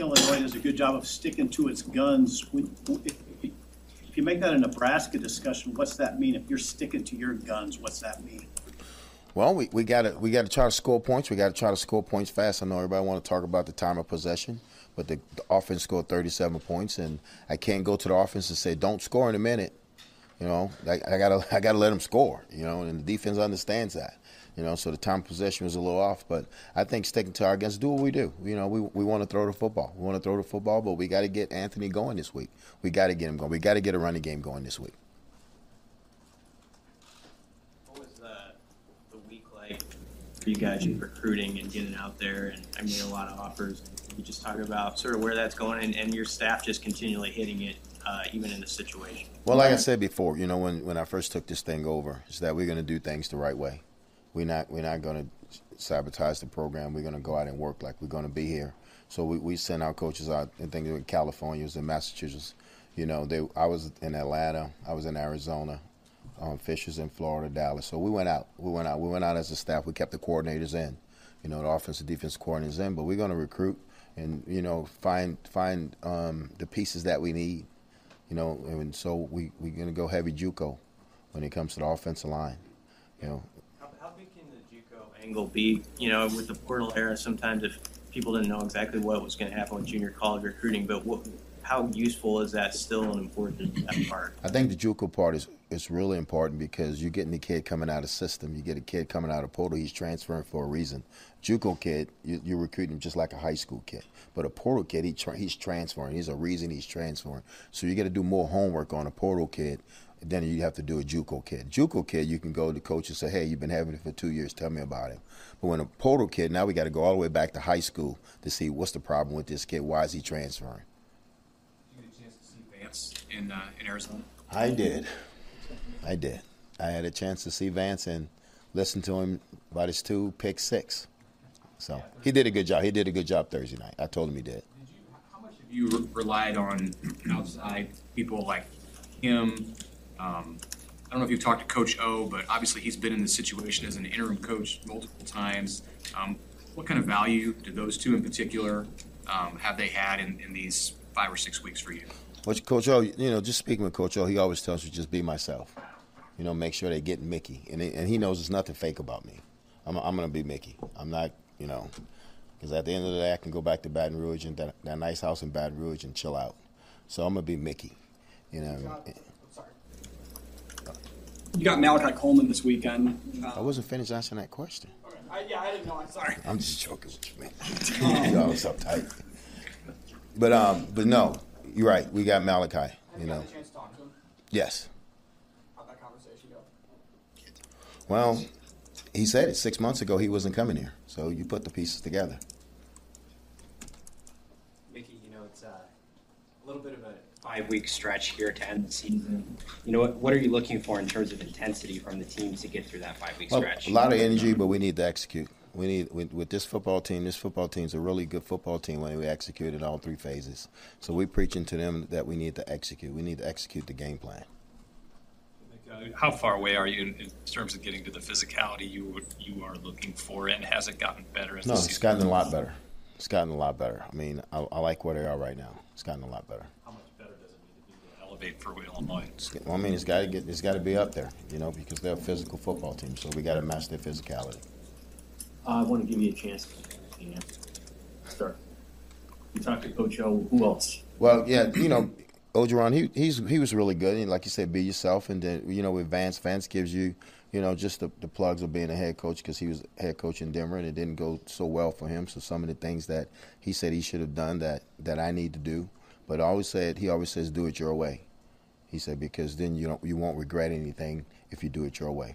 Illinois does a good job of sticking to its guns. If, you make that a Nebraska discussion, what's that mean? If you're sticking to your guns, what's that mean? Well, we, we got to we got to try to score points. We got to try to score points fast. I know everybody want to talk about the time of possession, but the, the offense scored 37 points, and I can't go to the offense and say don't score in a minute. You know, I, I gotta I gotta let them score. You know, and the defense understands that. You know, so the time possession was a little off, but I think sticking to our guns, do what we do. You know, we we want to throw the football. We want to throw the football, but we got to get Anthony going this week. We got to get him going. We got to get a running game going this week. What was the, the week like for you guys in recruiting and getting out there? And I made a lot of offers. You just talk about sort of where that's going, and, and your staff just continually hitting it, uh, even in the situation. Well, like I said before, you know, when, when I first took this thing over, is that we're going to do things the right way. We're not we're not going to sabotage the program. We're going to go out and work like we're going to be here. So we, we send our coaches out. I think in California, was in Massachusetts. You know, they I was in Atlanta, I was in Arizona, um, Fishers in Florida, Dallas. So we went out. We went out. We went out as a staff. We kept the coordinators in. You know, the offensive defense coordinators in. But we're going to recruit and you know find find um, the pieces that we need. You know, and so we we're going to go heavy JUCO when it comes to the offensive line. You know, How, how big can the JUCO angle be? You know, with the portal era, sometimes if people didn't know exactly what was going to happen with junior college recruiting, but what, how useful is that still and important that part? I think the JUCO part is is really important because you're getting the kid coming out of system. You get a kid coming out of portal. He's transferring for a reason. JUCO kid, you, you're recruiting him just like a high school kid. But a portal kid, he tra- he's transferring. He's a reason he's transferring. So you got to do more homework on a portal kid than you have to do a JUCO kid. JUCO kid, you can go to the coach and say, "Hey, you've been having it for two years. Tell me about him." But when a portal kid, now we got to go all the way back to high school to see what's the problem with this kid. Why is he transferring? Did you get a chance to see Vance in uh, in Arizona? I did. I did. I had a chance to see Vance and listen to him about his two pick six. So he did a good job. He did a good job Thursday night. I told him he did. Did you, how much have you re- relied on outside people like him? Um, I don't know if you've talked to Coach O, but obviously he's been in this situation as an interim coach multiple times. Um, what kind of value do those two in particular um, have they had in, in these five or six weeks for you? Which Coach O, you know, just speaking with Coach O, he always tells me just be myself. You know, make sure they get Mickey, and he, and he knows there's nothing fake about me. I'm I'm gonna be Mickey. I'm not, you know, because at the end of the day, I can go back to Baton Rouge and that, that nice house in Baton Rouge and chill out. So I'm gonna be Mickey. You know. You got Malachi Coleman this weekend. Uh, I wasn't finished answering that question. I, yeah, I didn't know. I'm sorry. I'm just joking with you, man. Y'all so tight. But um, but no, you're right. We got Malachi. You know. chance to talk to him? Yes. How'd that conversation go? Well, he said it six months ago. He wasn't coming here. So you put the pieces together. Mickey, you know, it's uh, a little bit of a five-week stretch here to end the season. You know, what, what are you looking for in terms of intensity from the teams to get through that five-week Well, stretch? a lot of energy, but we need to execute. We need with, with this football team. This football team is a really good football team when we execute in all three phases. So we're preaching to them that we need to execute. We need to execute the game plan. How far away are you in, in terms of getting to the physicality you you are looking for, and has it gotten better as No, the it's gotten a lot better. It's gotten a lot better. I mean, I, I like where they are right now. It's gotten a lot better. How much better does it need to elevate for Illinois? Well, I mean, it's got to get, it's got to be up there, you know, because they're a physical football team. So we got to match their physicality. I want to give you a chance to you know, start. You talked to Coach O. Who else? Well, yeah, you know, Orgeron, he he's he was really good. And like you said, be yourself. And then you know, with Vance, Vance gives you, you know, just the, the plugs of being a head coach because he was head coach in Denver, and it didn't go so well for him. So some of the things that he said he should have done that that I need to do, but I always said he always says do it your way. He said because then you don't you won't regret anything if you do it your way.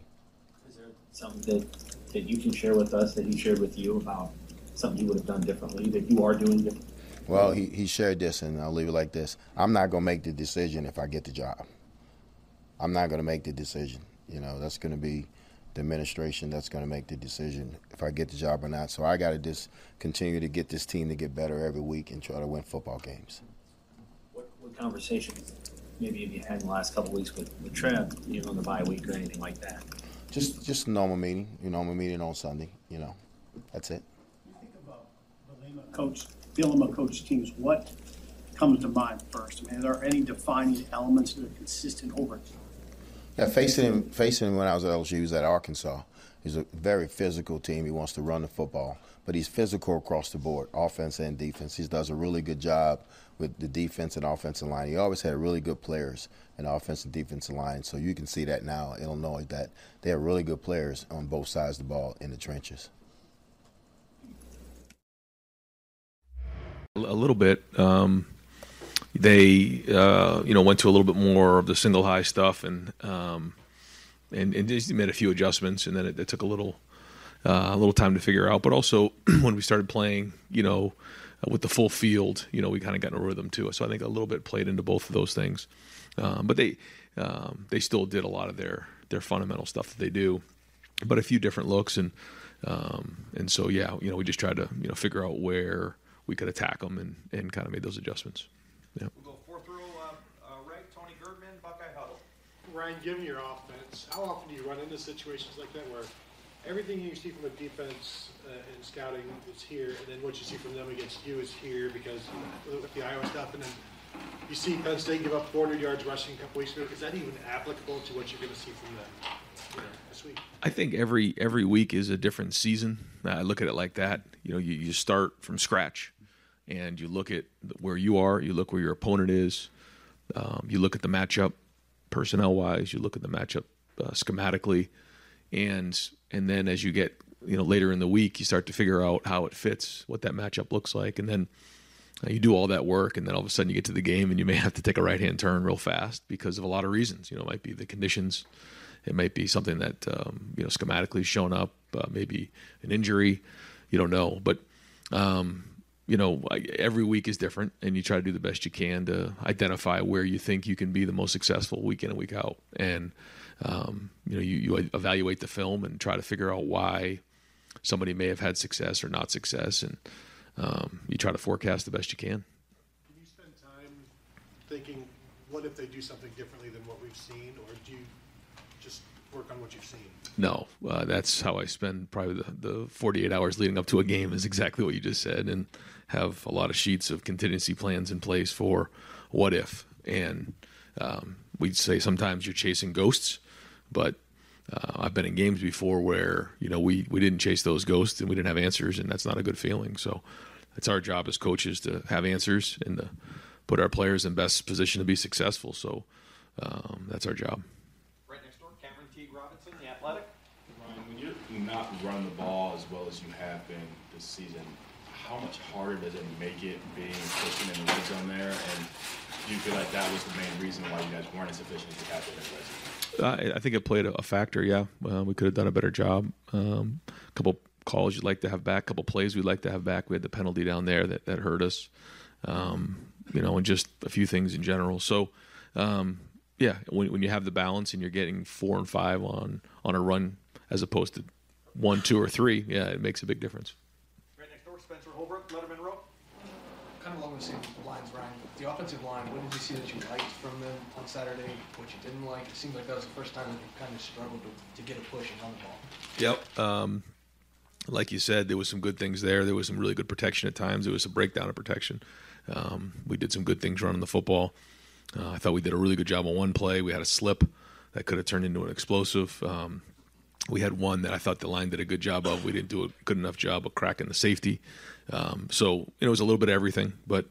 Is there something that, that you can share with us that he shared with you about something he would have done differently that you are doing differently? Well, he, he shared this, and I'll leave it like this. I'm not going to make the decision if I get the job. I'm not going to make the decision. You know, that's going to be the administration that's going to make the decision if I get the job or not. So I got to just continue to get this team to get better every week and try to win football games. What, what conversations maybe if you had in the last couple of weeks with, with Trev, you know, in the bye week or anything like that? Just just normal meeting, you know, normal meeting on Sunday. You know, that's it. You think about Bielema coach, Bielema coach teams, what comes to mind first? I mean, are there any defining elements that are consistent over? Yeah, facing him, facing him when I was at LSU, he was at Arkansas. He's a very physical team. He wants to run the football, but he's physical across the board, offense and defense. He does a really good job with the defense and offensive line. He always had really good players in offense and defensive line. So you can see that now, in Illinois, that they have really good players on both sides of the ball in the trenches. a little bit. Um, they, uh, you know, went to a little bit more of the single high stuff and um, and, and just made a few adjustments, and then it, it took a little uh, a little time to figure out. But also when we started playing, you know, with the full field, you know, we kind of got in a rhythm too. So I think a little bit played into both of those things. Um, but they um, they still did a lot of their their fundamental stuff that they do. but a few different looks, and um, and so yeah, you know, we just tried to you know figure out where we could attack them and and kind of made those adjustments. Yeah. We'll go fourth row, uh, uh, right, Tony Gerdeman, Buckeye Huddle. Ryan, given your offense, how often do you run into situations like that where everything you see from a defense uh, and scouting is here, and then what you see from them against you is here because with the Iowa stuff, and then you see Penn State give up 400 yards rushing a couple weeks ago. Is that even applicable to what you're going to see from them this week? I think every every week is a different season. I look at it like that. You know, you, you start from scratch, and you look at where you are. You look where your opponent is. Um, you look at the matchup, personnel wise. You look at the matchup uh, schematically, and and then as you get you know later in the week, you start to figure out how it fits, what that matchup looks like, and then uh, you do all that work, and then all of a sudden you get to the game, and you may have to take a right hand turn real fast because of a lot of reasons. You know, it might be the conditions, it might be something that um, you know schematically shown up, uh, maybe an injury. You don't know, but um, you know every week is different, and you try to do the best you can to identify where you think you can be the most successful week in and week out, and um, you know you, you evaluate the film and try to figure out why somebody may have had success or not success, and um, you try to forecast the best you can. Do you spend time thinking, what if they do something differently than what we've seen, or do you just work on what you've seen? No, uh, that's how I spend probably the, the 48 hours leading up to a game is exactly what you just said, and have a lot of sheets of contingency plans in place for what if. And um, we'd say sometimes you're chasing ghosts, but uh, I've been in games before where you know we we didn't chase those ghosts and we didn't have answers, and that's not a good feeling. So it's our job as coaches to have answers and to put our players in best position to be successful. So um, that's our job. Right next door, Cameron Teague Robinson, the Athletic. Ryan, when you do not run the ball as well as you have been this season, how much harder does it make it being pushing in the red zone there? And do you feel like that was the main reason why you guys weren't as efficient as you have been in the red zone? Uh, I think it played a factor. Yeah, uh, we could have done a better job. Um, a couple calls you'd like to have back, a couple plays we'd like to have back. We had the penalty down there that, that hurt us, um, you know, and just a few things in general. So, um, yeah, when, when you have the balance and you're getting four and five on on a run as opposed to one, two, or three, yeah, it makes a big difference. Right next door, Spencer Holbrook, Letterman. Kind of along the same lines, Ryan. The offensive line, what did you see that you liked from them on Saturday? What you didn't like? It seemed like that was the first time that you kind of struggled to, to get a push and run the ball. Yep. Um, like you said, there was some good things there. There was some really good protection at times. There was a breakdown of protection. Um, we did some good things running the football. Uh, I thought we did a really good job on one play. We had a slip that could have turned into an explosive. Um, we had one that I thought the line did a good job of. We didn't do a good enough job of cracking the safety. Um, so it was a little bit of everything, but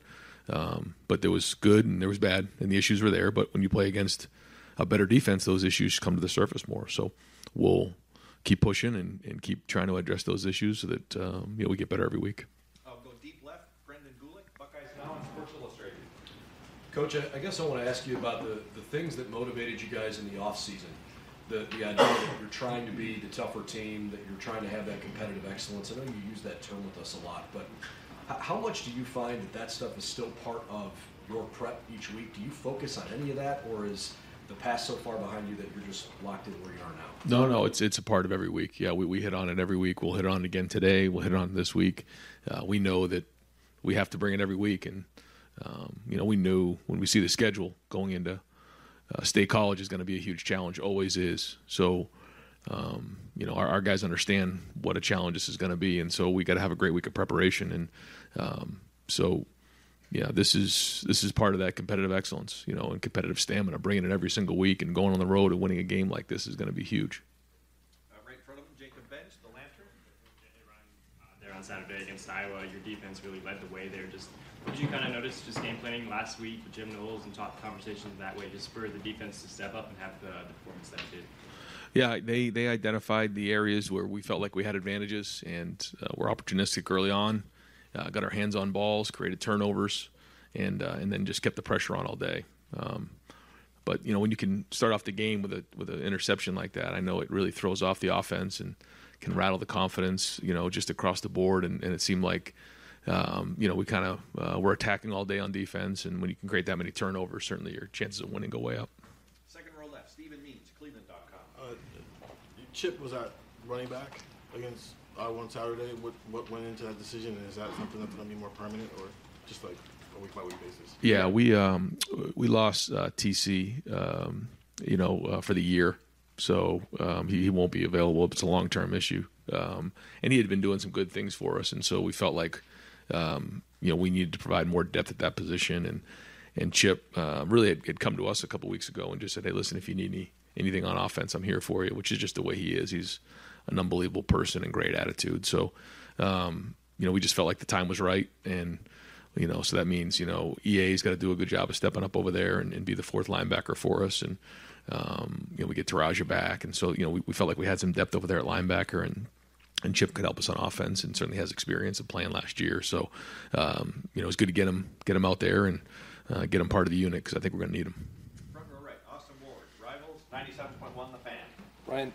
um, but there was good and there was bad, and the issues were there. But when you play against a better defense, those issues come to the surface more. So we'll keep pushing and, and keep trying to address those issues so that um, you know we get better every week. I'll go deep left, Brendan Gulick, Buckeyes Now on Sports Illustrated. Coach, I guess I want to ask you about the, the things that motivated you guys in the offseason. The, the idea that you're trying to be the tougher team, that you're trying to have that competitive excellence. I know you use that term with us a lot, but how much do you find that that stuff is still part of your prep each week? Do you focus on any of that, or is the past so far behind you that you're just locked in where you are now? No, no, it's it's a part of every week. Yeah, we, we hit on it every week. We'll hit on again today. We'll hit on this week. Uh, we know that we have to bring it every week, and um, you know we knew when we see the schedule going into uh, state college is going to be a huge challenge. Always is. So. Um, you know, our, our guys understand what a challenge this is going to be, and so we got to have a great week of preparation. And um, so, yeah, this is this is part of that competitive excellence, you know, and competitive stamina. Bringing it every single week and going on the road and winning a game like this is going to be huge. Uh, right in front of him, Jacob Benge, the Lantern. there on Saturday against Iowa. Your defense really led the way there. Just what did you kind of notice just game planning last week with Jim Knowles and talk conversations that way just spurred the defense to step up and have the, the performance that it did? Yeah, they they identified the areas where we felt like we had advantages and uh, were opportunistic early on. Uh, got our hands on balls, created turnovers, and uh, and then just kept the pressure on all day. Um, but you know when you can start off the game with a with an interception like that, I know it really throws off the offense and can rattle the confidence. You know just across the board, and, and it seemed like. Um, you know, we kind of uh, were attacking all day on defense, and when you can create that many turnovers, certainly your chances of winning go way up. Second row left, Stephen Means, Cleveland.com. Uh, Chip was our running back against Iowa on Saturday? What what went into that decision, and is that something that's going to be more permanent, or just like a week by week basis? Yeah, we um, we lost uh, TC, um, you know, uh, for the year, so um, he, he won't be available. If it's a long term issue, um, and he had been doing some good things for us, and so we felt like, um, you know, we needed to provide more depth at that position, and and Chip uh, really had, had come to us a couple weeks ago and just said, hey, listen, if you need any anything on offense, I'm here for you, which is just the way he is. He's an unbelievable person and great attitude. So, um, you know, we just felt like the time was right. And, you know, so that means, you know, EA's got to do a good job of stepping up over there and, and be the fourth linebacker for us. And, um, you know, we get Teradja back. And so, you know, we, we felt like we had some depth over there at linebacker and, and Chip could help us on offense and certainly has experience of playing last year. So, um, you know, it's good to get him, get him out there and uh, get him part of the unit because I think we're going to need him. Front row right, Austin Ward, Rivals, 97.1 The Fan. Ryan,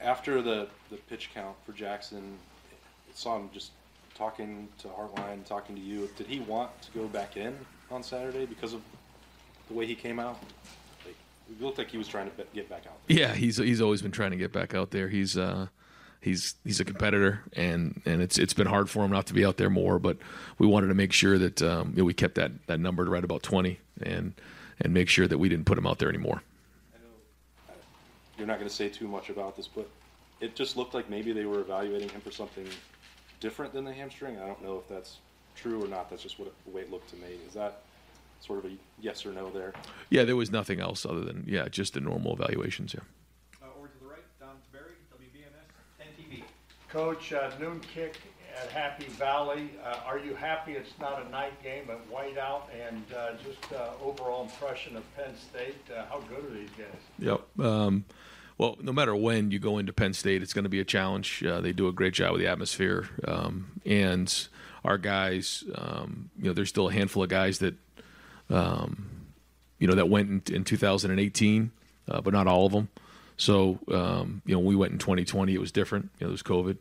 after the, the pitch count for Jackson, saw him just talking to Hartline, talking to you. Did he want to go back in on Saturday because of the way he came out? Like, it looked like he was trying to get back out. Yeah, he's he's always been trying to get back out there. He's uh, he's he's a competitor, and and it's it's been hard for him not to be out there more. But we wanted to make sure that um, you know, we kept that that number to right about twenty, and and make sure that we didn't put him out there anymore. You're not going to say too much about this, but it just looked like maybe they were evaluating him for something different than the hamstring. I don't know if that's true or not. That's just what it, the way it looked to me. Is that sort of a yes or no there? Yeah, there was nothing else other than yeah, just the normal evaluations. Yeah. Uh, over to the right, Dom Tiberi, WBNS 10 TV. Coach, uh, noon kick at Happy Valley. Uh, are you happy it's not a night game at whiteout? And uh, just uh, overall impression of Penn State. Uh, how good are these guys? Yep. Um, well, no matter when you go into Penn State, it's going to be a challenge. Uh, they do a great job with the atmosphere, um, and our guys, um, you know, there's still a handful of guys that, um, you know, that went in, in 2018, uh, but not all of them. So, um, you know, we went in 2020, it was different. You know, there was COVID,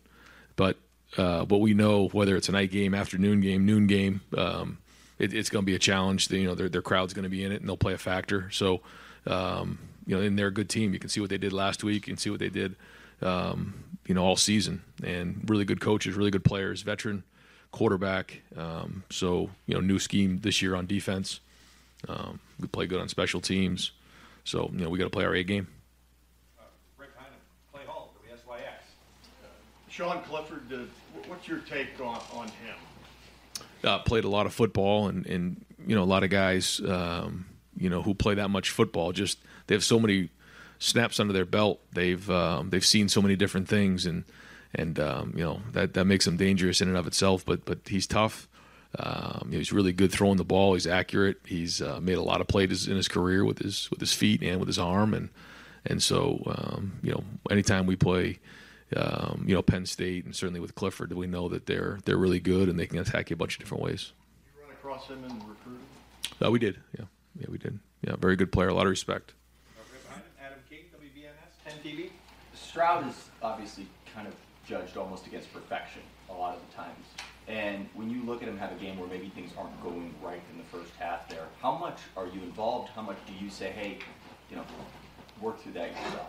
but uh, but we know whether it's a night game, afternoon game, noon game, um, it, it's going to be a challenge. You know, their their crowd's going to be in it, and they'll play a factor. So, um, you know, and they're a good team. You can see what they did last week. Can see what they did, um, you know, all season. And really good coaches, really good players, veteran quarterback. Um, so, you know, new scheme this year on defense. Um, we play good on special teams. So, you know, we got to play our A game. Sean Clifford, what's your take on, on him? uh, played a lot of football, and, and you know a lot of guys, um, you know, who play that much football. Just they have so many snaps under their belt. They've um, they've seen so many different things, and and um, you know that that makes him dangerous in and of itself. But but he's tough. Um, he's really good throwing the ball. He's accurate. He's uh, made a lot of plays in his career with his with his feet and with his arm, and and so um, you know anytime we play um, you know, Penn State and certainly with Clifford, we know that they're they're really good and they can attack you a bunch of different ways. You run across him in recruiting? Uh, we did, yeah, yeah, we did. Yeah, very good player, a lot of respect. Adam King, WBNS 10 TV. Stroud is obviously kind of judged almost against perfection a lot of the times. And when you look at him have a game where maybe things aren't going right in the first half there, how much are you involved? How much do you say, hey, you know, work through that yourself?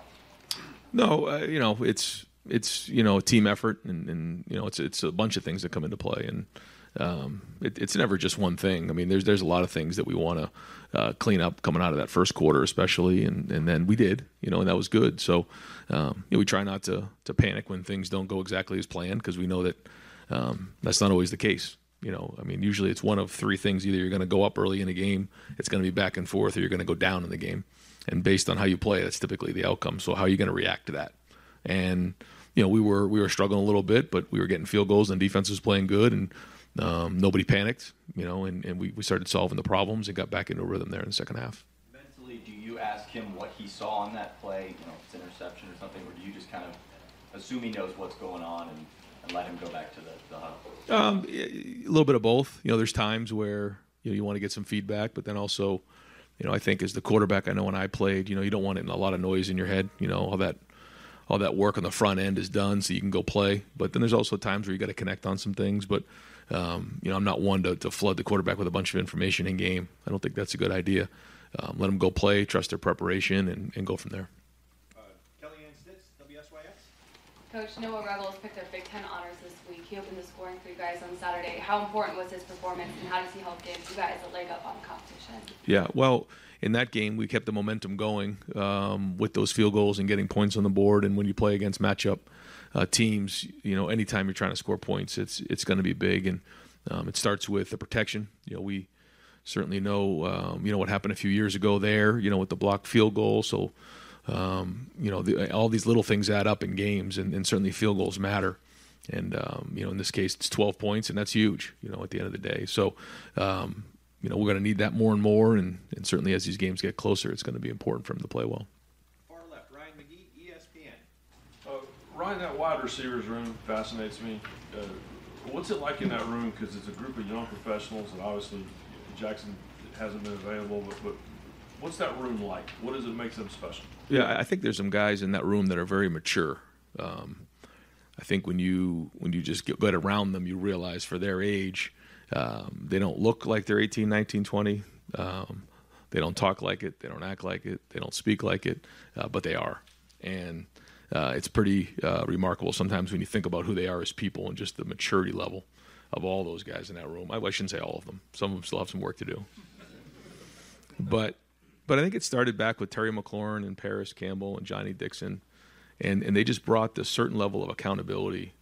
No, uh, you know, it's it's you know a team effort, and, and you know it's it's a bunch of things that come into play, and um, it, it's never just one thing. I mean, there's there's a lot of things that we want to uh, clean up coming out of that first quarter, especially, and and then we did, you know, and that was good. So um, you know, we try not to to panic when things don't go exactly as planned because we know that um, that's not always the case. You know, I mean, usually it's one of three things: either you're going to go up early in a game, it's going to be back and forth, or you're going to go down in the game. And based on how you play, that's typically the outcome. So how are you going to react to that? And you know, we were we were struggling a little bit, but we were getting field goals and defense was playing good, and um, nobody panicked. You know, and, and we, we started solving the problems and got back into a rhythm there in the second half. Mentally, do you ask him what he saw on that play, you know, it's interception or something, or do you just kind of assume he knows what's going on and, and let him go back to the, the huddle? Um, a little bit of both. You know, there's times where you know you want to get some feedback, but then also, you know, I think as the quarterback, I know when I played, you know, you don't want a lot of noise in your head. You know, all that all that work on the front end is done, so you can go play. But then there's also times where you got to connect on some things. But um, you know, I'm not one to, to flood the quarterback with a bunch of information in game. I don't think that's a good idea. Um, let them go play, trust their preparation, and, and go from there. Kellyanne Stitz, WSYX. Coach, Noah Ruggles picked up Big Ten honors this week. He opened the scoring for you guys on Saturday. How important was his performance, and how does he help give you guys a leg up on the competition? Yeah, well, in that game, we kept the momentum going um, with those field goals and getting points on the board. And when you play against matchup uh, teams, you know, anytime you're trying to score points, it's it's going to be big. And um, it starts with the protection. You know, we certainly know, um, you know, what happened a few years ago there. You know, with the blocked field goal. So, um, you know, the, all these little things add up in games, and, and certainly field goals matter. And um, you know, in this case, it's 12 points, and that's huge. You know, at the end of the day. So, um, you know, we're going to need that more and more, and, and certainly as these games get closer, it's going to be important for him to play well. Far left, Ryan McGee, ESPN. Uh, Ryan, that wide receivers room fascinates me. Uh, what's it like in that room? Because it's a group of young professionals, and obviously Jackson hasn't been available. But, but what's that room like? What does it make them special? Yeah, I think there's some guys in that room that are very mature. Um, I think when you when you just get, get around them, you realize for their age, um, they don't look like they're 18, 19, 20. Um, they don't talk like it. They don't act like it. They don't speak like it, uh, but they are. And uh, it's pretty uh, remarkable sometimes when you think about who they are as people and just the maturity level of all those guys in that room. I, I shouldn't say all of them. Some of them still have some work to do. But but I think it started back with Terry McLaurin and Parris Campbell and Johnnie Dixon, and and they just brought this certain level of accountability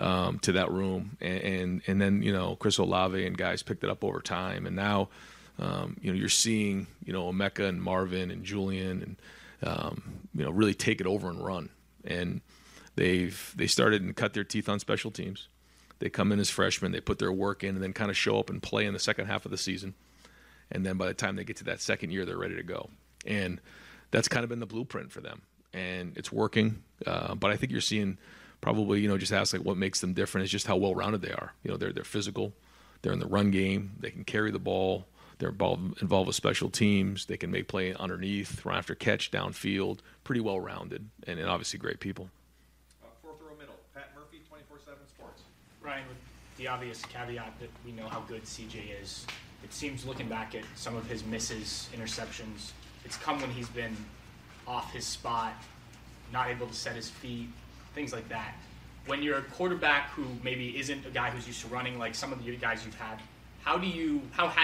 um, to that room, and, and and then you know Chris Olave and guys picked it up over time, and now um, you know you're seeing you know Emeka and Marvin and Julian and um, you know really take it over and run, and they've they started and cut their teeth on special teams. They come in as freshmen, they put their work in, and then kind of show up and play in the second half of the season. And then by the time they get to that second year, they're ready to go. And that's kind of been the blueprint for them, and it's working. Uh, but I think you're seeing probably you know just ask like what makes them different. Is just how well rounded they are. You know they're they're physical, they're in the run game, they can carry the ball, they're involved, involved with special teams, they can make play underneath, run after catch, downfield, pretty well rounded, and, and obviously great people. Uh, fourth row middle, Pat Murphy, 24/7 Sports. Ryan, with the obvious caveat that we know how good CJ is, it seems looking back at some of his misses, interceptions, it's come when he's been off his spot, not able to set his feet, things like that. When you're a quarterback who maybe isn't a guy who's used to running like some of the guys you've had, how do you how